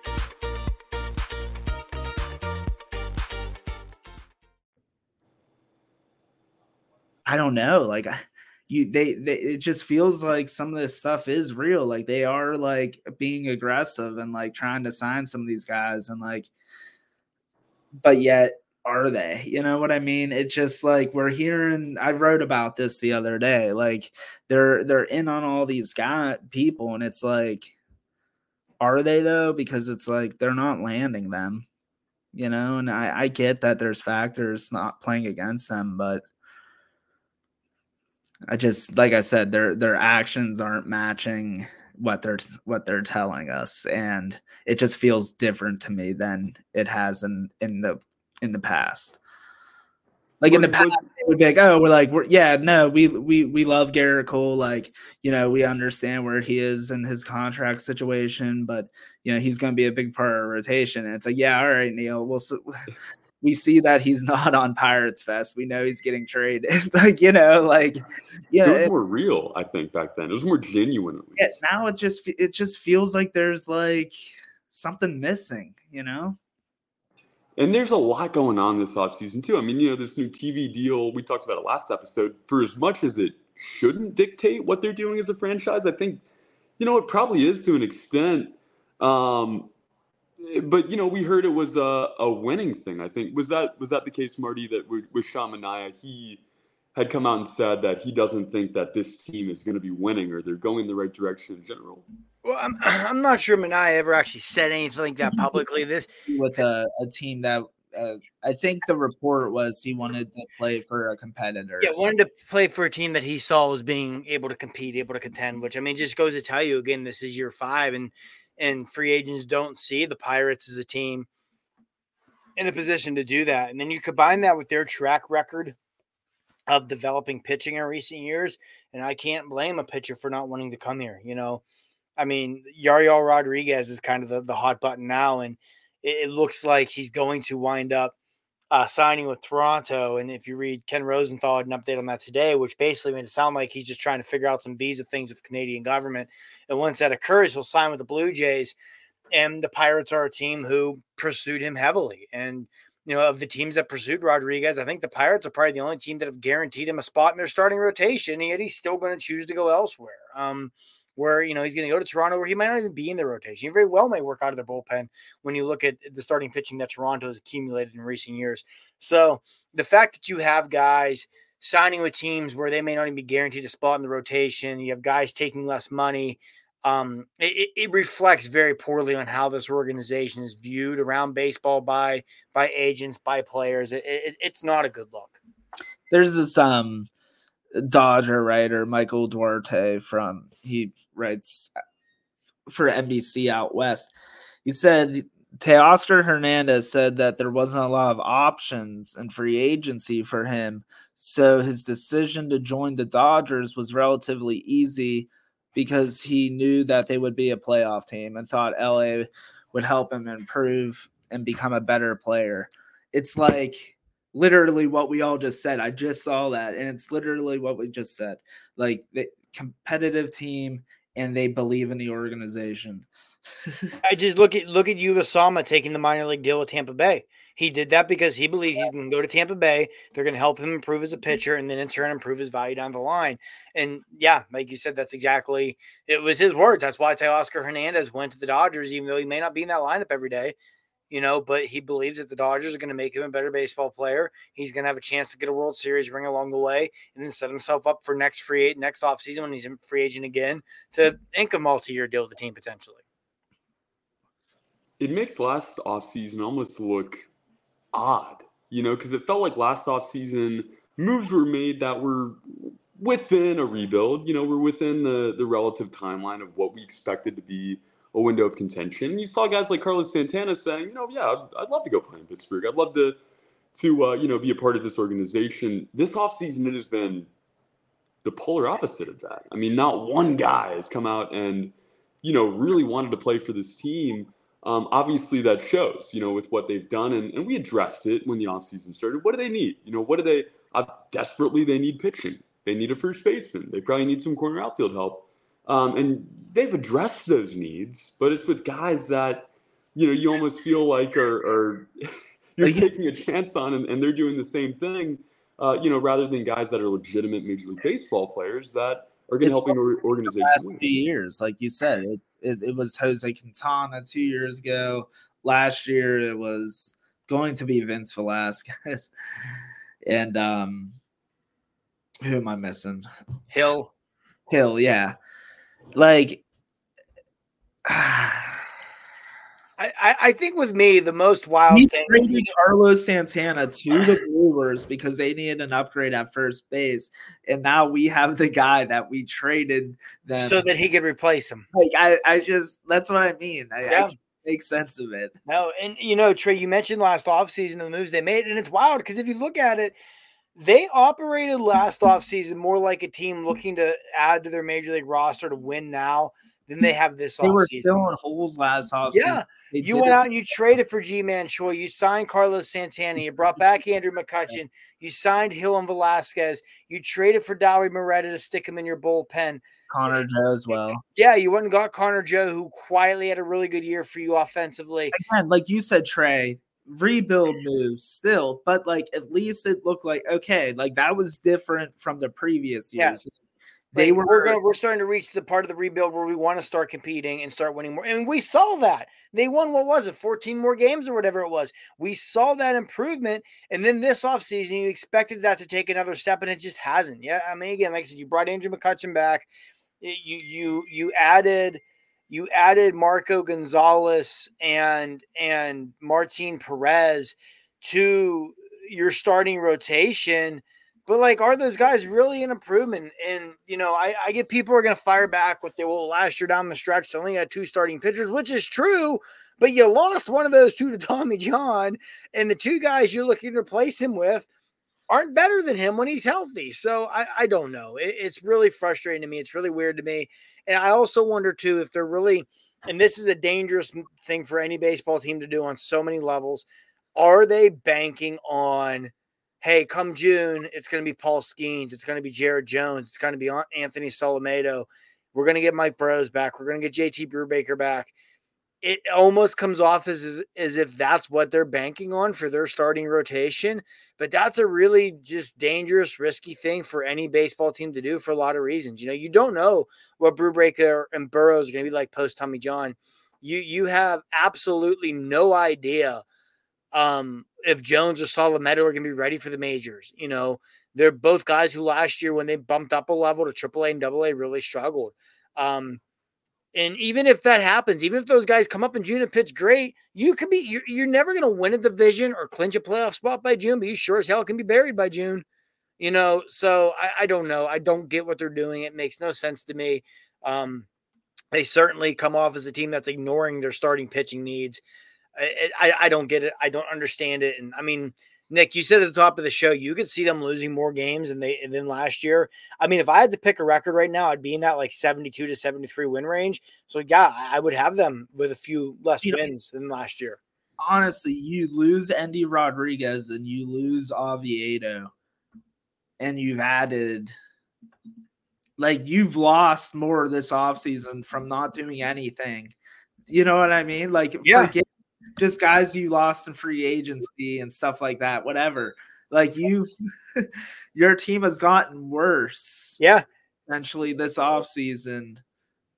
I don't know. Like you they, they it just feels like some of this stuff is real. Like they are like being aggressive and like trying to sign some of these guys and like but yet are they? You know what I mean? It's just like we're hearing. I wrote about this the other day. Like they're they're in on all these guy people, and it's like, are they though? Because it's like they're not landing them. You know, and I I get that there's factors not playing against them, but I just like I said, their their actions aren't matching what they're what they're telling us and it just feels different to me than it has in in the in the past. Like in the past, they would be like, "Oh, we're like, we're yeah, no, we we we love Gerrit Cole. Like, you know, we understand where he is in his contract situation, but you know, he's going to be a big part of rotation." And it's like, "Yeah, all right, Neal. We'll we see that he's not on Pirates Fest. We know he's getting traded. like, you know, like, yeah, it was more real. I think back then it was more genuine. Yeah, now it just it just feels like there's like something missing. You know. And there's a lot going on this offseason, too. I mean, you know, this new TV deal, we talked about it last episode. For as much as it shouldn't dictate what they're doing as a franchise, I think, you know, it probably is to an extent. Um, but you know, we heard it was a, a winning thing. I think was that was that the case, Marty? That with, with Sean Manaea, he had come out and said that he doesn't think that this team is going to be winning or they're going the right direction in general. Well, I'm I'm not sure Manaea ever actually said anything like that publicly. This with a, a team that uh, I think the report was he wanted to play for a competitor. Yeah, so. wanted to play for a team that he saw was being able to compete, able to contend. Which I mean, just goes to tell you again, this is year five, and and free agents don't see the Pirates as a team in a position to do that. And then you combine that with their track record of developing pitching in recent years, and I can't blame a pitcher for not wanting to come here. You know, I mean, Yariel Rodriguez is kind of the, the hot button now, and it, it looks like he's going to wind up uh, signing with Toronto. And if you read Ken Rosenthal had an update on that today, which basically made it sound like he's just trying to figure out some visa things with the Canadian government. And once that occurs, he'll sign with the Blue Jays. And the Pirates are a team who pursued him heavily. And you know, of the teams that pursued Rodriguez, I think the Pirates are probably the only team that have guaranteed him a spot in their starting rotation, and yet he's still going to choose to go elsewhere. Um, where you know he's going to go to Toronto, where he might not even be in the rotation. He very well may work out of the bullpen when you look at the starting pitching that Toronto has accumulated in recent years. So the fact that you have guys signing with teams where they may not even be guaranteed a spot in the rotation, you have guys taking less money. um, it, it, reflects very poorly on how this organization is viewed around baseball by by agents, by players. It, it, it's not a good look. There's this um Dodger writer, Michael Duarte from he writes for NBC out west. He said Teoscar Hernandez said that there wasn't a lot of options in free agency for him, so his decision to join the Dodgers was relatively easy because he knew that they would be a playoff team and thought LA would help him improve and become a better player. It's like literally what we all just said. I just saw that, and it's literally what we just said. Like the competitive team, and they believe in the organization. I just look at look at Sama taking the minor league deal with Tampa Bay. He did that because he believes he's going to go to Tampa Bay. They're going to help him improve as a mm-hmm. pitcher, and then in turn improve his value down the line. And yeah, like you said, that's exactly it was his words. That's why Teoscar Hernandez went to the Dodgers, even though he may not be in that lineup every day you know, but he believes that the Dodgers are going to make him a better baseball player. He's going to have a chance to get a World Series ring along the way and then set himself up for next free next offseason when he's a free agent again to ink a multi-year deal with the team potentially. It makes last offseason almost look odd, you know, because it felt like last offseason moves were made that were within a rebuild, you know, we're within the the relative timeline of what we expected to be a window of contention. You saw guys like Carlos Santana saying, you know, yeah, I'd, I'd love to go play in Pittsburgh. I'd love to to uh, you know be a part of this organization. This offseason it has been the polar opposite of that. I mean, not one guy has come out and you know really wanted to play for this team. Um, obviously, that shows, you know, with what they've done, and, and we addressed it when the offseason started. What do they need? You know, what do they uh, desperately? They need pitching. They need a first baseman. They probably need some corner outfield help. Um, and they've addressed those needs, but it's with guys that, you know, you almost feel like are, are you're taking a chance on and, and, they're doing the same thing, uh, you know, rather than guys that are legitimate Major League Baseball players that are going to help an organization. Last few years, like you said, it, it, it was Jose Quintana two years ago. Last year, it was going to be Vince Velasquez. and um, who am I missing? Hill. Hill, yeah like I, I think with me the most wild he thing traded Carlos Santana to the Brewers because they needed an upgrade at first base, and now we have the guy that we traded them so that he could replace him. Like I, I just that's what I mean. I, yeah. I make sense of it. No, and you know, Trey, you mentioned last offseason the moves they made, and it's wild because if you look at it, they operated last offseason more like a team looking to add to their major league roster to win now than they have this they offseason. were filling holes last offseason. Yeah. They you went it. out and you traded for Ji-Man Choi. You signed Carlos Santana. You brought back Andrew McCutchen. You signed Hill and Velasquez. You traded for Dauri Moreta to stick him in your bullpen. Connor Joe as well. Yeah, you went and got Connor Joe, who quietly had a really good year for you offensively. Again, like you said, Trey, rebuild moves still, but like at least it looked like okay, like that was different from the previous years. Yes. They like, were we're gonna we're starting to reach the part of the rebuild where we want to start competing and start winning more. And we saw that. They won what was it, 14 more games or whatever it was. We saw that improvement. And then this offseason, you expected that to take another step, and it just hasn't. Yeah. I mean, again, like I said, you brought Andrew McCutchen back. You you you added you added Marco Gonzalez and and Martin Perez to your starting rotation. But like, are those guys really an improvement? And you know, I, I get people are going to fire back with the well, last year down the stretch, they only had two starting pitchers, which is true. But you lost one of those two to Tommy John, and the two guys you're looking to replace him with aren't better than him when he's healthy. So I, I don't know. It, it's really frustrating to me. It's really weird to me. And I also wonder too if they're really, and this is a dangerous thing for any baseball team to do on so many levels. Are they banking on, hey, come June, it's going to be Paul Skenes, it's going to be Jared Jones, it's going to be Anthony Solometo. We're going to get Mike Burrows back. We're going to get JT Brubaker back it almost comes off as if, as if that's what they're banking on for their starting rotation. But that's a really just dangerous, risky thing for any baseball team to do for a lot of reasons. You know, you don't know what Brubaker and Burrows are going to be like post Tommy John. You you have absolutely no idea um, if Jones or Solometo are going to be ready for the majors. You know, they're both guys who last year when they bumped up a level to AAA and AA really struggled. Um, And even if that happens, even if those guys come up in June and pitch great, you could be you're, you're never going to win a division or clinch a playoff spot by June, but you sure as hell can be buried by June. You know, so I, I don't know. I don't get what they're doing. It makes no sense to me. Um, they certainly come off as a team that's ignoring their starting pitching needs. I, I, I don't get it. I don't understand it. And I mean, Nick, you said at the top of the show you could see them losing more games than they than last year. I mean, if I had to pick a record right now, I'd be in that like 72 to 73 win range. So yeah, I would have them with a few less you wins know, than last year. Honestly, you lose Endy Rodriguez and you lose Oviedo, and you've added like you've lost more this offseason from not doing anything. You know what I mean? Like yeah. forget just guys you lost in free agency and stuff like that, whatever. Like you've your team has gotten worse. Yeah. Essentially this offseason.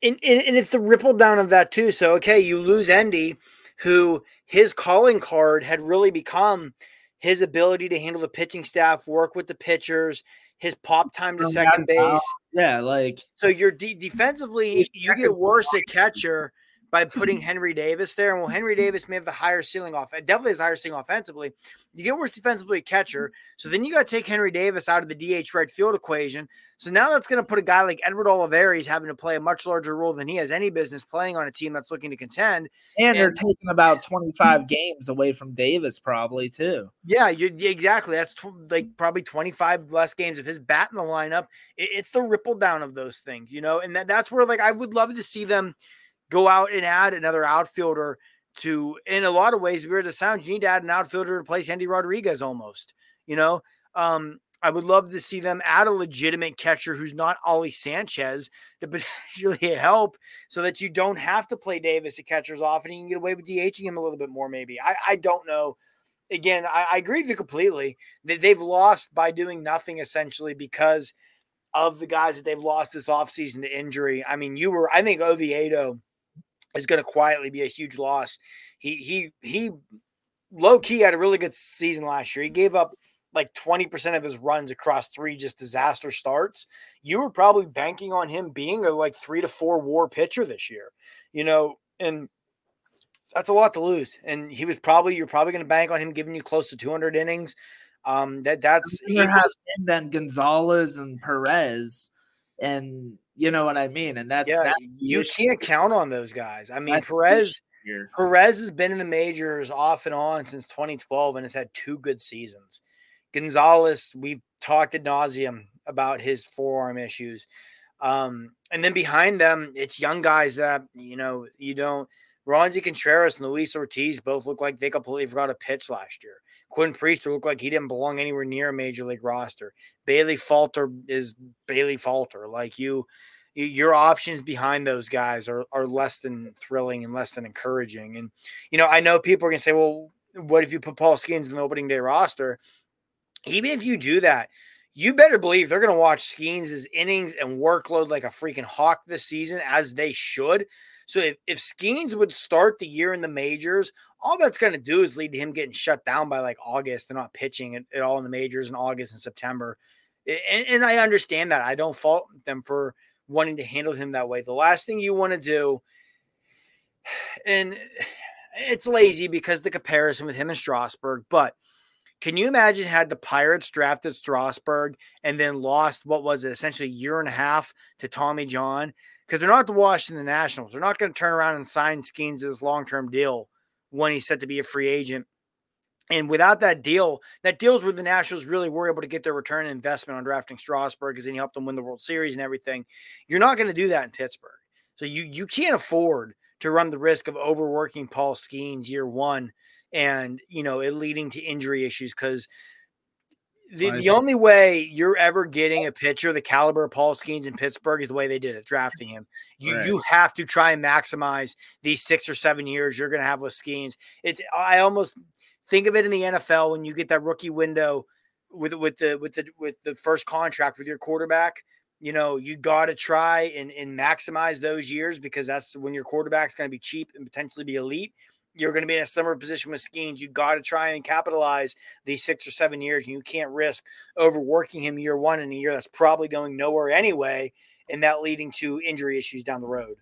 And, and, and it's the ripple down of that too. So okay, you lose Endy, who his calling card had really become his ability to handle the pitching staff, work with the pitchers, his pop time to second base. Yeah, like so you're de- defensively you get worse at catcher by putting Henry Davis there. And well, Henry mm-hmm. Davis may have the higher ceiling off, definitely has higher ceiling offensively. You get worse defensively catcher. Mm-hmm. So then you got to take Henry Davis out of the DH right field equation. So now that's going to put a guy like Edward Olivares having to play a much larger role than he has any business playing on a team that's looking to contend. And, and they're taking about mm-hmm. 25 games away from Davis, probably too. Yeah, you exactly. That's tw- like probably 25 less games of his bat in the lineup. It, it's the ripple down of those things, you know, and that, that's where like I would love to see them go out and add another outfielder to in a lot of ways weird to sound you need to add an outfielder to replace Endy Rodriguez almost you know um I would love to see them add a legitimate catcher who's not Ali Sanchez to potentially help so that you don't have to play Davis at catchers off and You can get away with DHing him a little bit more, maybe. I, I don't know. Again, I, I agree with you completely. That they've lost by doing nothing essentially because of the guys that they've lost this offseason to injury. I mean, you were, I think Oviedo – is going to quietly be a huge loss. He he he low key had a really good season last year. He gave up like 20% of his runs across three just disaster starts. You were probably banking on him being a like 3 to 4 war pitcher this year. You know, and that's a lot to lose. And he was probably you're probably going to bank on him giving you close to 200 innings. Um that that's he has then Gonzalez and Perez and you know what I mean? And that, yeah, that's you issue. can't count on those guys. I mean, that's Perez Perez has been in the majors off and on since 2012 and has had two good seasons. Gonzalez, we've talked ad nauseum about his forearm issues. Um, and then behind them, it's young guys that you know you don't. Roansy Contreras and Luis Ortiz both look like they completely forgot a pitch last year. Quinn Priester looked like he didn't belong anywhere near a major league roster. Bailey Falter is Bailey Falter. Like you, your options behind those guys are are less than thrilling and less than encouraging. And you know, I know people are gonna say, well, what if you put Paul Skenes in the opening day roster? Even if you do that, you better believe they're gonna watch Skenes' innings and workload like a freaking hawk this season, as they should. So if, if Skenes would start the year in the majors, all that's going to do is lead to him getting shut down by like August and not pitching at, at all in the majors in August and September. And, and, I understand that. I don't fault them for wanting to handle him that way. The last thing you want to do, and it's lazy because the comparison with him and Strasburg, but can you imagine had the Pirates drafted Strasburg and then lost what was it essentially a year and a half to Tommy John? Because they're not the Washington Nationals. They're not going to turn around and sign Skenes' long term deal when he's set to be a free agent. And without that deal, that deals where the Nationals really were able to get their return investment on drafting Strasburg because then he helped them win the World Series and everything. You're not going to do that in Pittsburgh. So you you can't afford to run the risk of overworking Paul Skenes year one and you know it leading to injury issues because the, the only way you're ever getting a pitcher the caliber of Paul Skenes in Pittsburgh is the way they did it, drafting him. You right. you have to try and maximize these six or seven years you're going to have with Skenes. It's I almost think of it in the NFL when you get that rookie window with with the with the with the first contract with your quarterback. You know, you got to try and, and maximize those years because that's when your quarterback's going to be cheap and potentially be elite you're going to be in a similar position with Skenes. You got to try and capitalize these six or seven years. And you can't risk overworking him year one in a year that's probably going nowhere anyway, and that leading to injury issues down the road.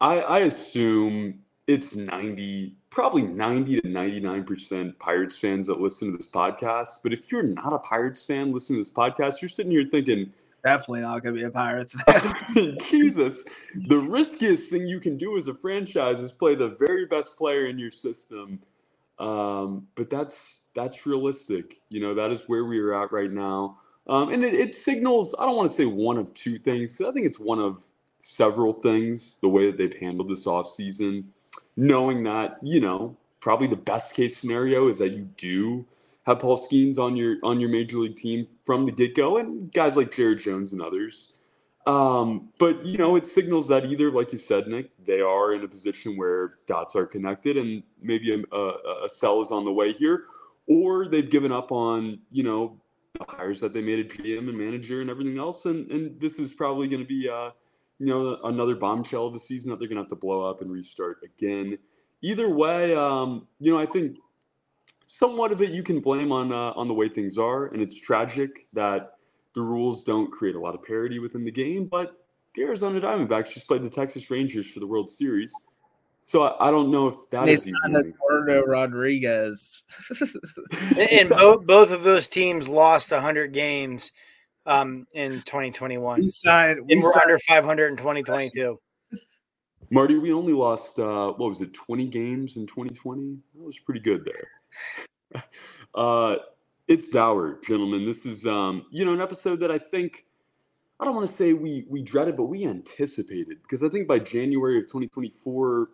I, I assume it's 90, probably 90 to 99% Pirates fans that listen to this podcast. But if you're not a Pirates fan listening to this podcast, you're sitting here thinking, definitely not going to be a Pirates fan. Jesus, the riskiest thing you can do as a franchise is play the very best player in your system. Um, but that's that's realistic. You know, that is where we are at right now. Um, and it, it, signals, I don't want to say one of two things. I think it's one of several things, the way that they've handled this offseason, knowing that, you know, probably the best case scenario is that you do have Paul Skenes on your on your major league team from the get go, and guys like Jared Jones and others. Um, but you know, it signals that either, like you said, Nick, they are in a position where dots are connected, and maybe a, a, a sell is on the way here, or they've given up on you know the hires that they made a GM and manager and everything else, and and this is probably going to be uh, you know another bombshell of a season that they're going to have to blow up and restart again. Either way, um, you know, I think somewhat of it you can blame on uh, on the way things are, and it's tragic that the rules don't create a lot of parity within the game. But the Arizona Diamondbacks just played the Texas Rangers for the World Series, so I, I don't know if that they is signed Eduardo Rodriguez, and both both of those teams lost hundred games um, in 2021. We signed. We and we're signed, under 500 in 2022. Marty, we only lost uh, what was it, 20 games in 2020? That was pretty good there. uh, it's dour, gentlemen. This is um, you know an episode that I think I don't want to say we we dreaded, but we anticipated because I think by January of 2024,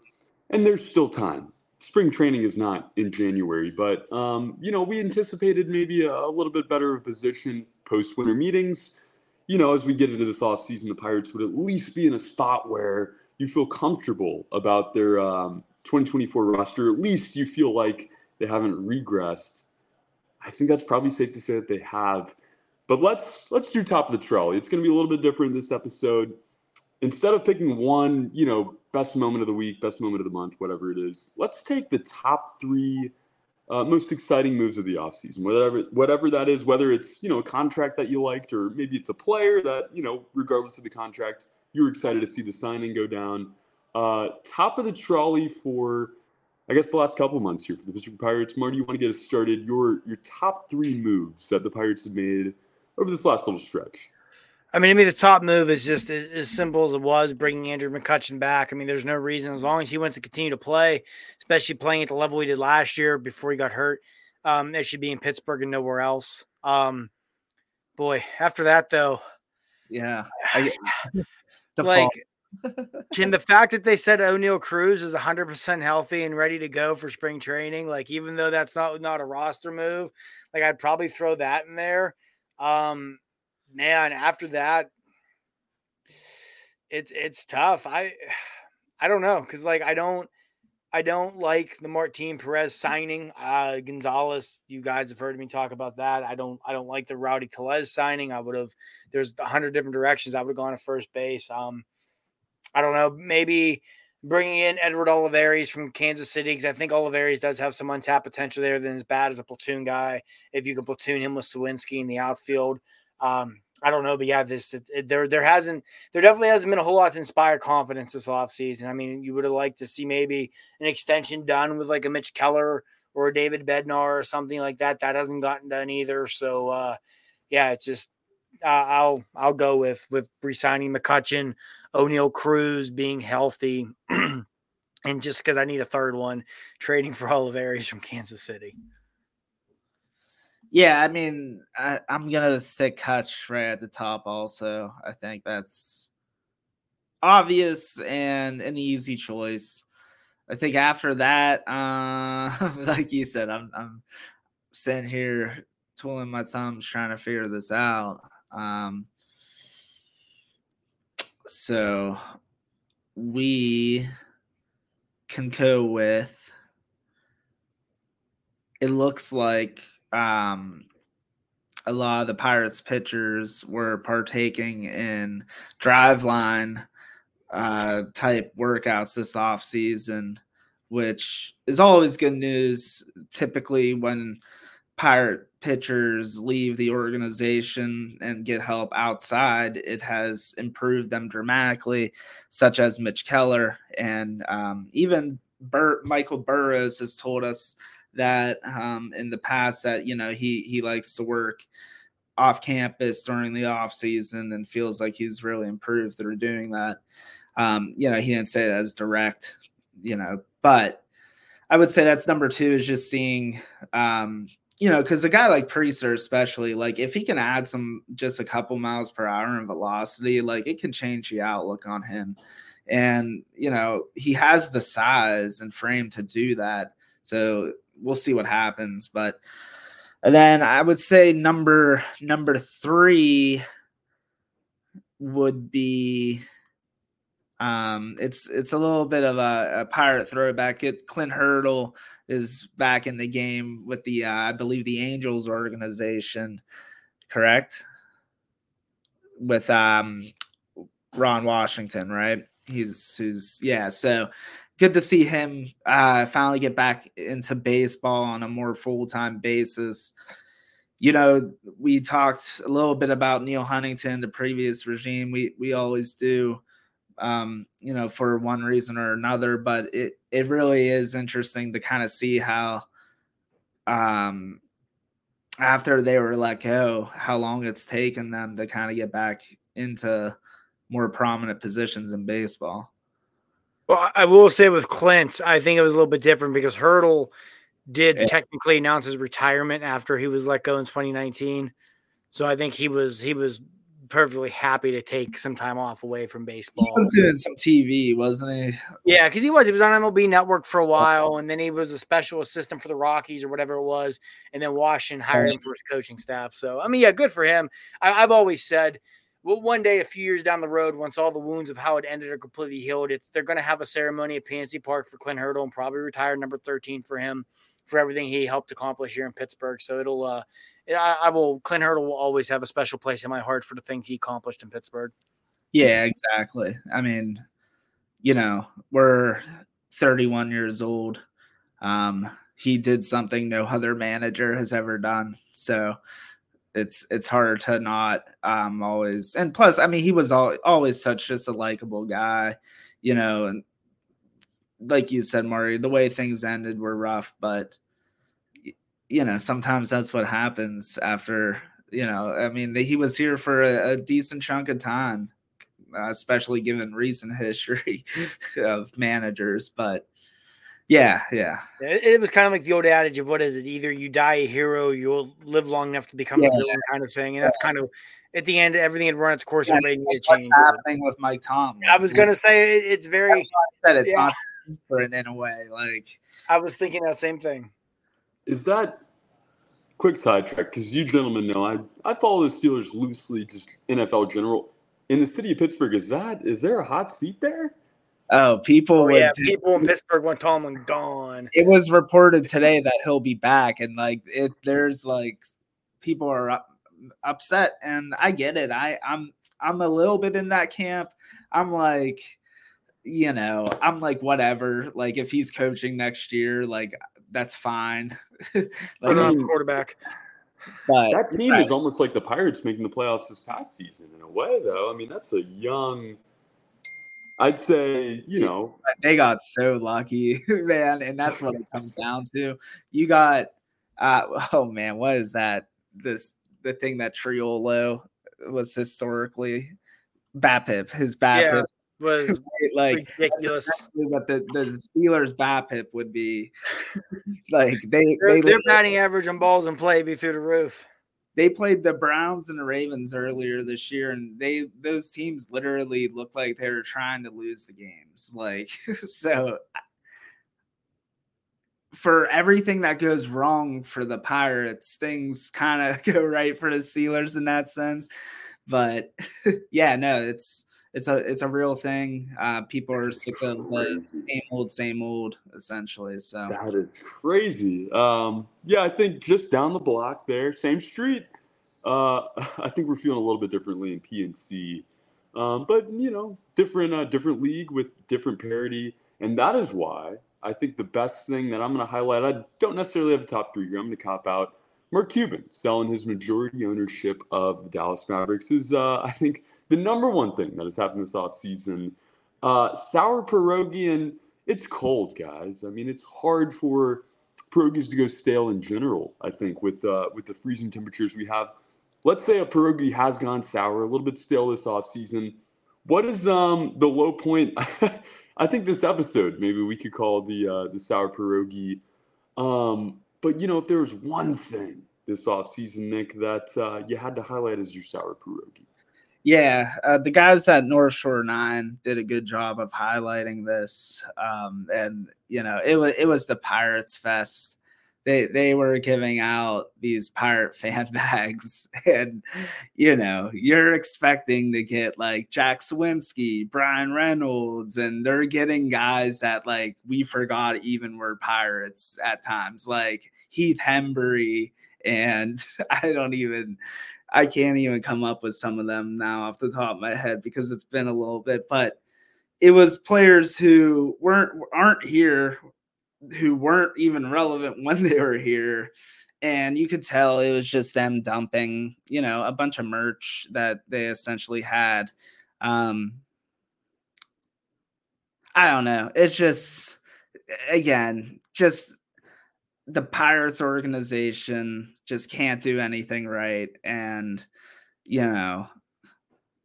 and there's still time. Spring training is not in January, but um, you know we anticipated maybe a, a little bit better of position post winter meetings. You know, as we get into this offseason, the Pirates would at least be in a spot where you feel comfortable about their um, 2024 roster. At least you feel like they haven't regressed. I think that's probably safe to say that they have. But let's let's do top of the trolley. It's going to be a little bit different this episode. Instead of picking one, you know, best moment of the week, best moment of the month, whatever it is, let's take the top three uh, most exciting moves of the offseason, whatever whatever that is, whether it's you know a contract that you liked or maybe it's a player that you know, regardless of the contract, you were excited to see the signing go down. Uh, top of the trolley for I guess the last couple months here for the Pittsburgh Pirates. Marty, you want to get us started? Your your top three moves that the Pirates have made over this last little stretch. I mean, I mean, the top move is just as simple as it was bringing Andrew McCutchen back. I mean, there's no reason as long as he wants to continue to play, especially playing at the level he did last year before he got hurt. Um, it should be in Pittsburgh and nowhere else. Um, boy, after that though, yeah, I, like can the fact that they said Oneil Cruz is 100% healthy and ready to go for spring training, like even though that's not not a roster move, like I'd probably throw that in there. Um man, after that it's it's tough. I I don't know cuz like I don't I don't like the Martin Perez signing. Uh Gonzalez, you guys have heard me talk about that. I don't I don't like the Rowdy Tellez signing. I would have there's a hundred different directions I would have gone to first base. Um I don't know, maybe bringing in Edward Olivares from Kansas City because I think Olivares does have some untapped potential there than as bad as a platoon guy. If you can platoon him with Suwinski in the outfield, um, I don't know, but yeah, this it, it, there there hasn't there definitely hasn't been a whole lot to inspire confidence this offseason. I mean, you would have liked to see maybe an extension done with like a Mitch Keller or a David Bednar or something like that. That hasn't gotten done either. So uh, yeah, it's just uh, I'll I'll go with with resigning McCutchen, Oneil Cruz being healthy, and just because I need a third one, trading for Olivares from Kansas City. Yeah, I mean, I, am gonna stick Hutch right at the top. Also, I think that's obvious and an easy choice. I think after that, uh, like you said, I'm I'm sitting here twiddling my thumbs trying to figure this out. Um, so we can go with it looks like um, a lot of the Pirates pitchers were partaking in driveline uh, type workouts this off season, which is always good news. Typically, when pirate pitchers leave the organization and get help outside, it has improved them dramatically, such as Mitch Keller. And um, even Bur- Michael Burrows has told us that um, in the past that, you know, he, he likes to work off campus during the off season and feels like he's really improved through doing that. Um, you know, he didn't say it as direct, you know, but I would say that's number two is just seeing, um, you know, because a guy like Priester, especially, like if he can add some just a couple miles per hour in velocity, like it can change the outlook on him. And, you know, he has the size and frame to do that. So we'll see what happens. But and then I would say number number three would be um, it's it's a little bit of a, a pirate throwback. It Clint Hurdle is back in the game with the uh, I believe the Angels organization, correct? With um, Ron Washington, right? He's who's yeah. So good to see him uh, finally get back into baseball on a more full time basis. You know, we talked a little bit about Neal Huntington, the previous regime. We we always do, um, you know, for one reason or another. But it it really is interesting to kind of see how, um, after they were let go, how long it's taken them to kind of get back into more prominent positions in baseball. Well, I will say with Clint, I think it was a little bit different because Hurdle did yeah. technically announce his retirement after he was let go in 2019. So I think he was he was perfectly happy to take some time off away from baseball. He was doing some TV, wasn't he? Yeah, because he was. He was on MLB Network for a while, and then he was a special assistant for the Rockies or whatever it was, and then Washington hired him for his coaching staff. So I mean, yeah, good for him. I, I've always said well, one day, a few years down the road, once all the wounds of how it ended are completely healed, it's they're going to have a ceremony at PNC Park for Clint Hurdle and probably retire number 13 for him for everything he helped accomplish here in Pittsburgh. So it'll, uh, I, I will, Clint Hurdle will always have a special place in my heart for the things he accomplished in Pittsburgh. Yeah, exactly. I mean, you know, we're 31 years old. Um, he did something no other manager has ever done. So, it's it's hard to not um always and plus i mean he was all, always such just a likable guy you know and like you said Maury, the way things ended were rough but you know sometimes that's what happens after you know i mean he was here for a, a decent chunk of time uh, especially given recent history of managers but yeah, yeah. It, it, was kind of like the old adage of what is it? Either you die a hero, you'll live long enough to become yeah. a villain, kind of thing. And that's kind of at the end, everything had run its course. Yeah, needed to change. What's happening with Mike Tom? I was gonna say it, it's very. I said it's yeah. not different in a way. Like I was thinking that same thing. Is that quick sidetrack? Because you gentlemen know I I follow the Steelers loosely, just NFL general. In the city of Pittsburgh, is that is there a hot seat there? Oh, people oh, yeah, people in Pittsburgh want Tomlin gone. It was reported today that he'll be back, and like it, there's like people are up, upset, and I get it. I I'm I'm a little bit in that camp. I'm like, you know, I'm like whatever. Like if he's coaching next year, like that's fine. like, I quarterback. But that team right. is almost like the Pirates making the playoffs this past season in a way, though. I mean, that's a young I'd say, you know, they got so lucky, man, and that's what it comes down to. You got, uh, oh man, what is that? This the thing that Triolo was historically BABIP, his BABIP yeah, was like ridiculous. What the, the Steelers BABIP would be like they their, they their batting average on balls and play be through the roof they played the Browns and the Ravens earlier this year, and they those teams literally looked like they were trying to lose the games. Like so uh, for everything that goes wrong for the Pirates, things kind of go right for the Steelers in that sense. But yeah, no, it's it's a it's a real thing. Uh, people are sick of the same old, same old, essentially. So that is crazy. Um, yeah, I think just down the block there, same street. Uh, I think we're feeling a little bit differently in PNC, um, but you know, different uh, different league with different parity, and that is why I think the best thing that I'm going to highlight. I don't necessarily have a top three here. I'm going to cop out, Mark Cuban selling his majority ownership of the Dallas Mavericks is, uh, I think, the number one thing that has happened this offseason. Uh, sour pierogi, and it's cold, guys. I mean, it's hard for pierogies to go stale in general. I think with uh, with the freezing temperatures we have. Let's say a pierogi has gone sour, a little bit stale this offseason. What is um the low point? I think this episode maybe we could call the uh, the sour pierogi. Um, but you know, if there was one thing this offseason, Nick, that uh, you had to highlight as your sour pierogi. Yeah, uh, the guys at North Shore Nine did a good job of highlighting this, um, and you know it was it was the Pirates Fest. They they were giving out these pirate fan bags, and you know you're expecting to get like Jack Suwinski, Bryan Reynolds, and they're getting guys that like we forgot even were pirates at times, like Heath Hembree, and I don't even I can't even come up with some of them now off the top of my head because it's been a little bit, but it was players who weren't aren't here who weren't even relevant when they were here. And you could tell it was just them dumping you know a bunch of merch that they essentially had. Um i don't know. It's just again just the Pirates organization just can't do anything right. And, you know,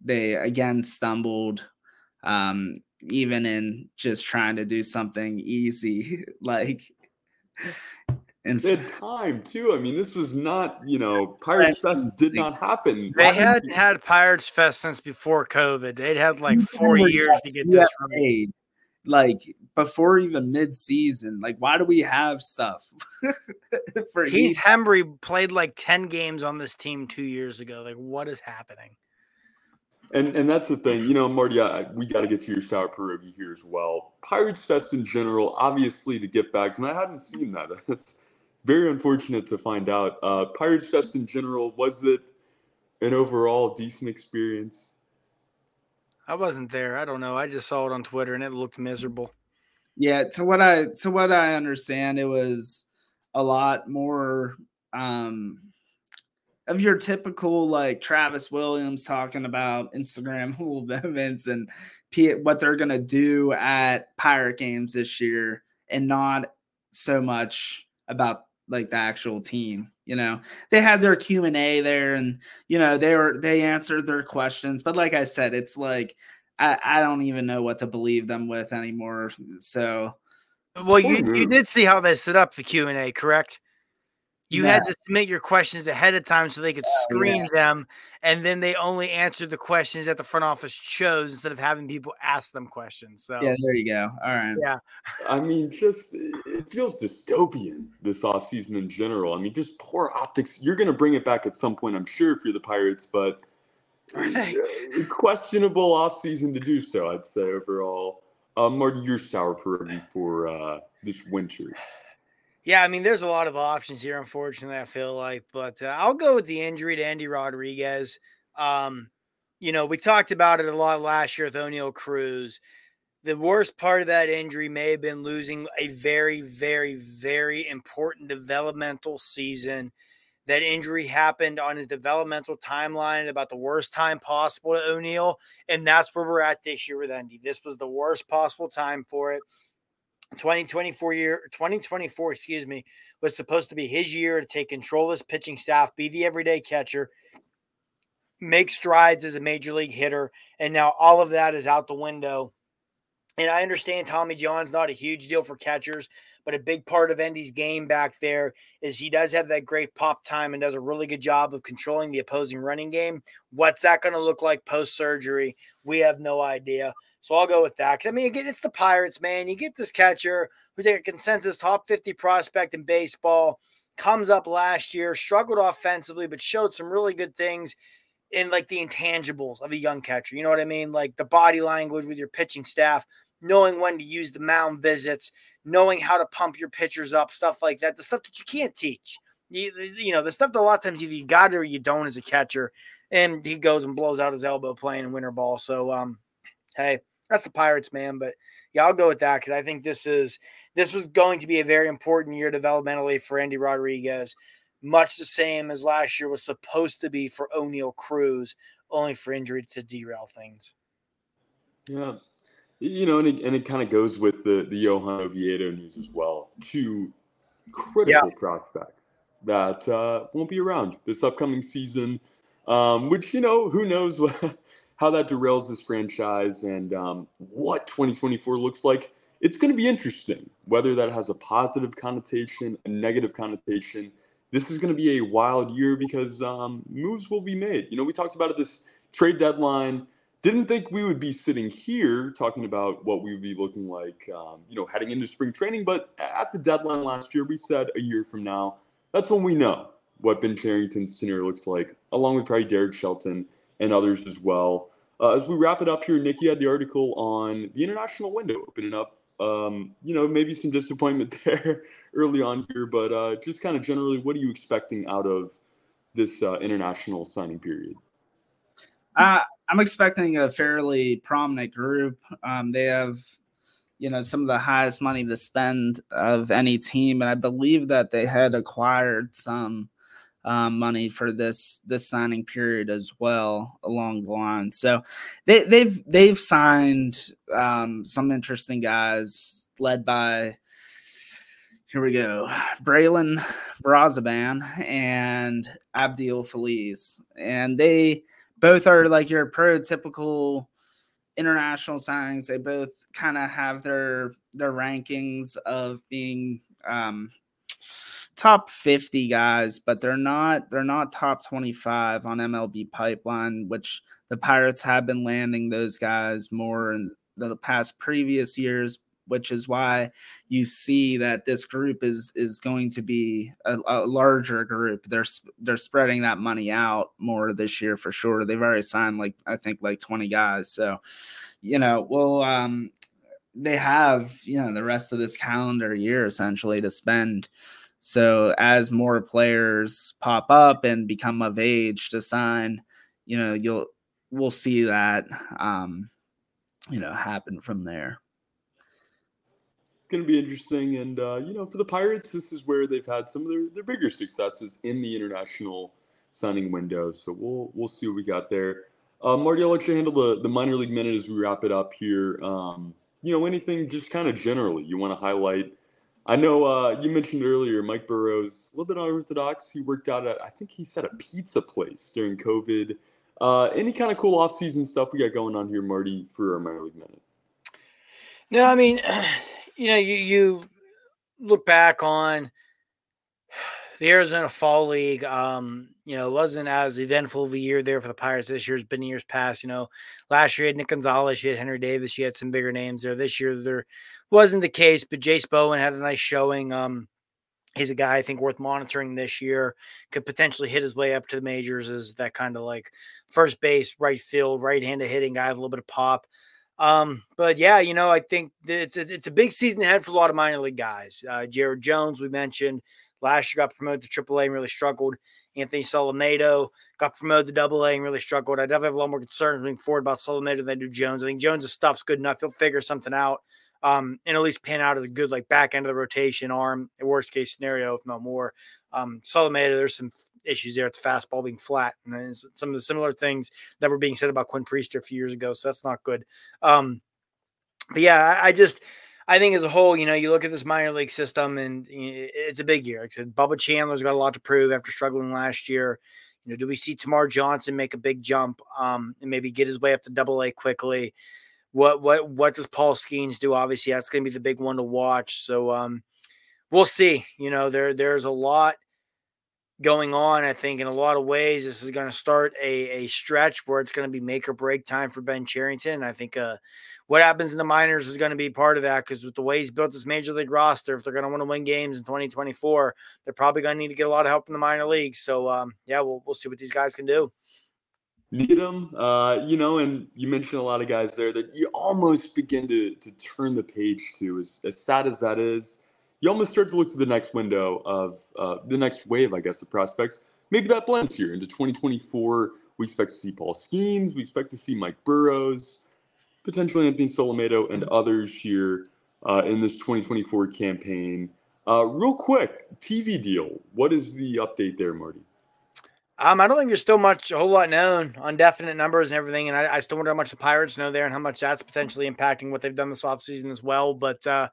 they again stumbled, um, even in just trying to do something easy, like. And they had time too. I mean, this was not, you know, Pirates Fest did not happen. They hadn't had Pirates Fest since before COVID. They'd had like four years to get this made like before even mid-season. Like, why do we have stuff for Heath Hembree played like 10 games on this team two years ago. Like, what is happening? And and that's the thing, you know, Marty. I, we got to get to your sour pierogi here as well. Pirates Fest in general, obviously the gift bags, and I hadn't seen that. That's very unfortunate to find out. Uh, Pirates Fest in general, was it an overall decent experience? I wasn't there. I don't know. I just saw it on Twitter and it looked miserable. Yeah, to what I to what I understand, it was a lot more um of your typical like Travis Williams talking about Instagram events and P- what they're gonna do at Pirate games this year, and not so much about like the actual team. You know, they had their Q and A there, and you know they were they answered their questions. But like I said, it's like I, I don't even know what to believe them with anymore. So, well, you you did see how they set up the Q and A, correct? You yeah. had to submit your questions ahead of time so they could oh, screen yeah. them, and then they only answered the questions that the front office chose instead of having people ask them questions. So yeah, there you go. All right. Yeah. I mean, just it feels dystopian this offseason in general. I mean, just poor optics. You're going to bring it back at some point, I'm sure, if you're the Pirates, but questionable offseason to do so, I'd say overall. Uh, Marty, your sour pierogi for uh, this winter. Yeah, I mean, there's a lot of options here, unfortunately, I feel like, but uh, I'll go with the injury to Endy Rodriguez. Um, you know, we talked about it a lot last year with Oneil Cruz. The worst part of that injury may have been losing a very, very, very important developmental season. That injury happened on his developmental timeline at about the worst time possible to O'Neill. And that's where we're at this year with Andy. This was the worst possible time for it. 2024 year 2024 excuse me was supposed to be his year to take control of his pitching staff be the everyday catcher make strides as a major league hitter and now all of that is out the window and I understand Tommy John's not a huge deal for catchers, but a big part of Endy's game back there is he does have that great pop time and does a really good job of controlling the opposing running game. What's that going to look like post surgery? We have no idea. So I'll go with that. I mean, again, it's the Pirates, man. You get this catcher who's a consensus top 50 prospect in baseball, comes up last year, struggled offensively, but showed some really good things in like the intangibles of a young catcher. You know what I mean? Like the body language with your pitching staff knowing when to use the mound visits, knowing how to pump your pitchers up, stuff like that. The stuff that you can't teach. You, you know, the stuff that a lot of times either you got or you don't as a catcher. And he goes and blows out his elbow playing in winter ball. So, um, hey, that's the Pirates, man. But yeah, I'll go with that because I think this is this was going to be a very important year developmentally for Endy Rodriguez. much the same as last year was supposed to be for Oneil Cruz, only for injury to derail things. Yeah. You know, and it, and it kind of goes with the, the Johan Oviedo news as well. Two critical yeah. prospects that uh, won't be around this upcoming season, um, which, you know, who knows what, how that derails this franchise and um, what 2024 looks like. It's going to be interesting whether that has a positive connotation, a negative connotation. This is going to be a wild year because um, moves will be made. You know, we talked about it this trade deadline. Didn't think we would be sitting here talking about what we would be looking like, um, you know, heading into spring training. But at the deadline last year, we said a year from now, that's when we know what Ben Cherington's tenure looks like, along with probably Derek Shelton and others as well. Uh, as we wrap it up here, Nikki had the article on the international window opening up. Um, you know, maybe some disappointment there early on here, but uh, just kind of generally, what are you expecting out of this uh, international signing period? Uh, I'm expecting a fairly prominent group. Um, they have, you know, some of the highest money to spend of any team, and I believe that they had acquired some um, money for this this signing period as well along the line. So they, they've they've signed um, some interesting guys led by here we go Bralon Brazaban and Abdul Feliz, and they both are like your prototypical international signings. They both kind of have their their rankings of being um, top 50 guys, but they're not they're not top 25 on MLB pipeline, which the Pirates have been landing those guys more in the past previous years, which is why you see that this group is is going to be a, a, larger group. They're they're spreading that money out more this year for sure. They've already signed like I think like 20 guys. So, you know, well um they have, you know, the rest of this calendar year essentially to spend so as more players pop up and become of age to sign, you know, you'll we'll see that um, you know happen from there. It's going to be interesting, and uh, you know, for the Pirates, this is where they've had some of their, their bigger successes in the international signing window. So we'll we'll see what we got there. Uh, Marty, I'll let you handle the, the minor league minute as we wrap it up here. Um, you know, anything just kind of generally you want to highlight I know uh, you mentioned earlier Mike Burrows, a little bit unorthodox. He worked out at, I think he said a pizza place during COVID. Uh, any kind of cool off-season stuff we got going on here, Marty, for our minor league minute? No, I mean, you know, you, you look back on the Arizona Fall League, um, you know, it wasn't as eventful of a year there for the Pirates this year. It's been years past. You know, last year you had Nick Gonzalez, you had Henry Davis, you had some bigger names there. This year there wasn't the case, but Jase Bowen had a nice showing. Um, he's a guy I think worth monitoring this year. Could potentially hit his way up to the majors as that kind of like first base, right field, right-handed hitting guy with a little bit of pop. Um, but yeah, you know, I think it's it's a big season ahead for a lot of minor league guys. Uh, Jared Jones, we mentioned last year, got promoted to AAA and really struggled. Anthony Solometo got promoted to Double A and really struggled. I definitely have a lot more concerns moving forward about Solometo than I do Jones. I think Jones' stuff's good enough; he'll figure something out um, and at least pan out as a good like back end of the rotation arm, worst case scenario, if not more. Um, Solometo, there's some issues there at the fastball being flat, and some of the similar things that were being said about Quinn Priester a few years ago. So that's not good. Um, but yeah, I, I just I think as a whole, you know, you look at this minor league system, and it's a big year. Like I said, Bubba Chandler's got a lot to prove after struggling last year. You know, do we see Termarr Johnson make a big jump um, and maybe get his way up to Double A quickly? what what what does Paul Skenes do? Obviously, that's going to be the big one to watch. So um, we'll see. You know, there there's a lot going on. I think in a lot of ways, this is going to start a a stretch where it's going to be make or break time for Ben Cherington. I think uh, what happens in the minors is going to be part of that because with the way he's built this major league roster, if they're going to want to win games in 2024, they're probably going to need to get a lot of help in the minor leagues. So um, yeah, we'll we'll see what these guys can do need them. Uh, you know, and you mentioned a lot of guys there that you almost begin to to turn the page to. As, as sad as that is, you almost start to look to the next window of uh, the next wave, I guess, of prospects. Maybe that blends here into 2024. We expect to see Paul Skenes. We expect to see Mike Burrows, potentially Anthony Solometo, and others here uh, in this 2024 campaign. Uh, real quick, TV deal. What is the update there, Marty? Um, I don't think there's still much, a whole lot known on definite numbers and everything. And I, I, still wonder how much the Pirates know there and how much that's potentially impacting what they've done this offseason as well. But uh,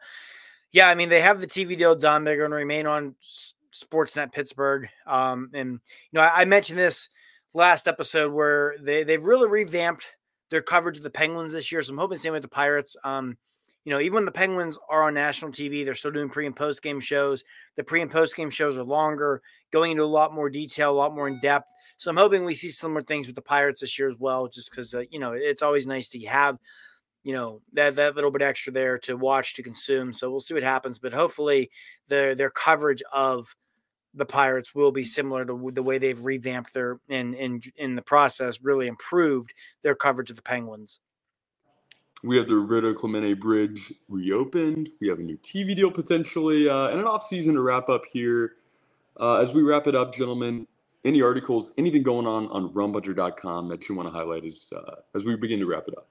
yeah, I mean, they have the TV deal done. They're going to remain on Sportsnet Pittsburgh. Um, and, you know, I, I, mentioned this last episode where they, they've really revamped their coverage of the Penguins this year. So I'm hoping same with the Pirates. Um, you know, even when the Penguins are on national TV, they're still doing pre and post game shows. The pre and post game shows are longer, going into a lot more detail, a lot more in depth. So I'm hoping we see similar things with the Pirates this year as well, just because, uh, you know, it's always nice to have, you know, that, that little bit extra there to watch, to consume. So we'll see what happens. But hopefully their, their coverage of the Pirates will be similar to the way they've revamped their, and in, in, the process, really improved their coverage of the Penguins. We have the Roberto Clemente Bridge reopened. We have a new TV deal potentially, uh, and an off season to wrap up here. Uh, as we wrap it up, gentlemen, any articles, anything going on on rumbunter.com that you want to highlight as uh, as we begin to wrap it up?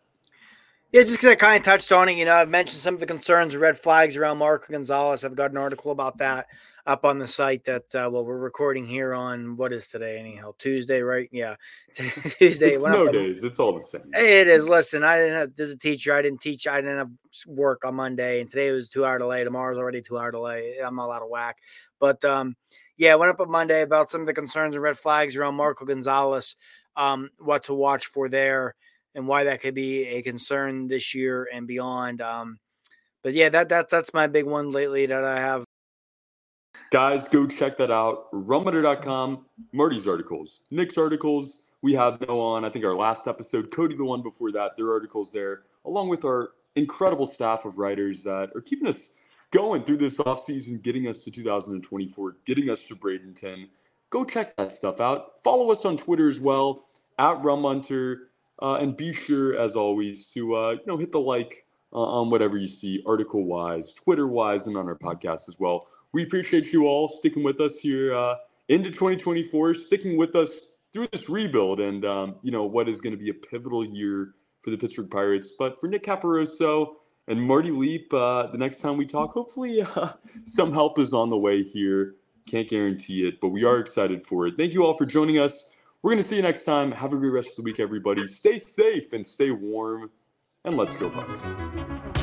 Yeah, just because I kind of touched on it, you know, I've mentioned some of the concerns, red flags around Marco Gonzales. I've got an article about that up on the site that, uh, well, we're recording here on what is today, anyhow? Tuesday, right? Yeah. Tuesday. It's no days. It's all the same. It is. Listen, I didn't have, as a teacher, I didn't teach, I didn't have work on Monday, and today was two hour delay. Tomorrow's already two hour delay. I'm all out of whack. But, um, yeah, I went up on Monday about some of the concerns and red flags around Marco Gonzales, um, what to watch for there and why that could be a concern this year and beyond. Um, but yeah, that that's that's my big one lately that I have. Guys, go check that out. Rumbunter.com, Marty's articles, Nick's articles. We have no on, I think our last episode, Cody, the one before that, their articles there, along with our incredible staff of writers that are keeping us going through this offseason, getting us to 2024, getting us to Bradenton. Go check that stuff out. Follow us on Twitter as well, at Rumbunter. Uh, and be sure, as always, to uh, you know hit the like uh, on whatever you see, article wise, Twitter wise, and on our podcast as well. We appreciate you all sticking with us here uh, into 2024, sticking with us through this rebuild, and um, you know what is going to be a pivotal year for the Pittsburgh Pirates. But for Nick Caparoso and Marty Leap, uh, the next time we talk, hopefully uh, some help is on the way here. Can't guarantee it, but we are excited for it. Thank you all for joining us. We're going to see you next time. Have a great rest of the week, everybody. Stay safe and stay warm. And let's go, Bucks.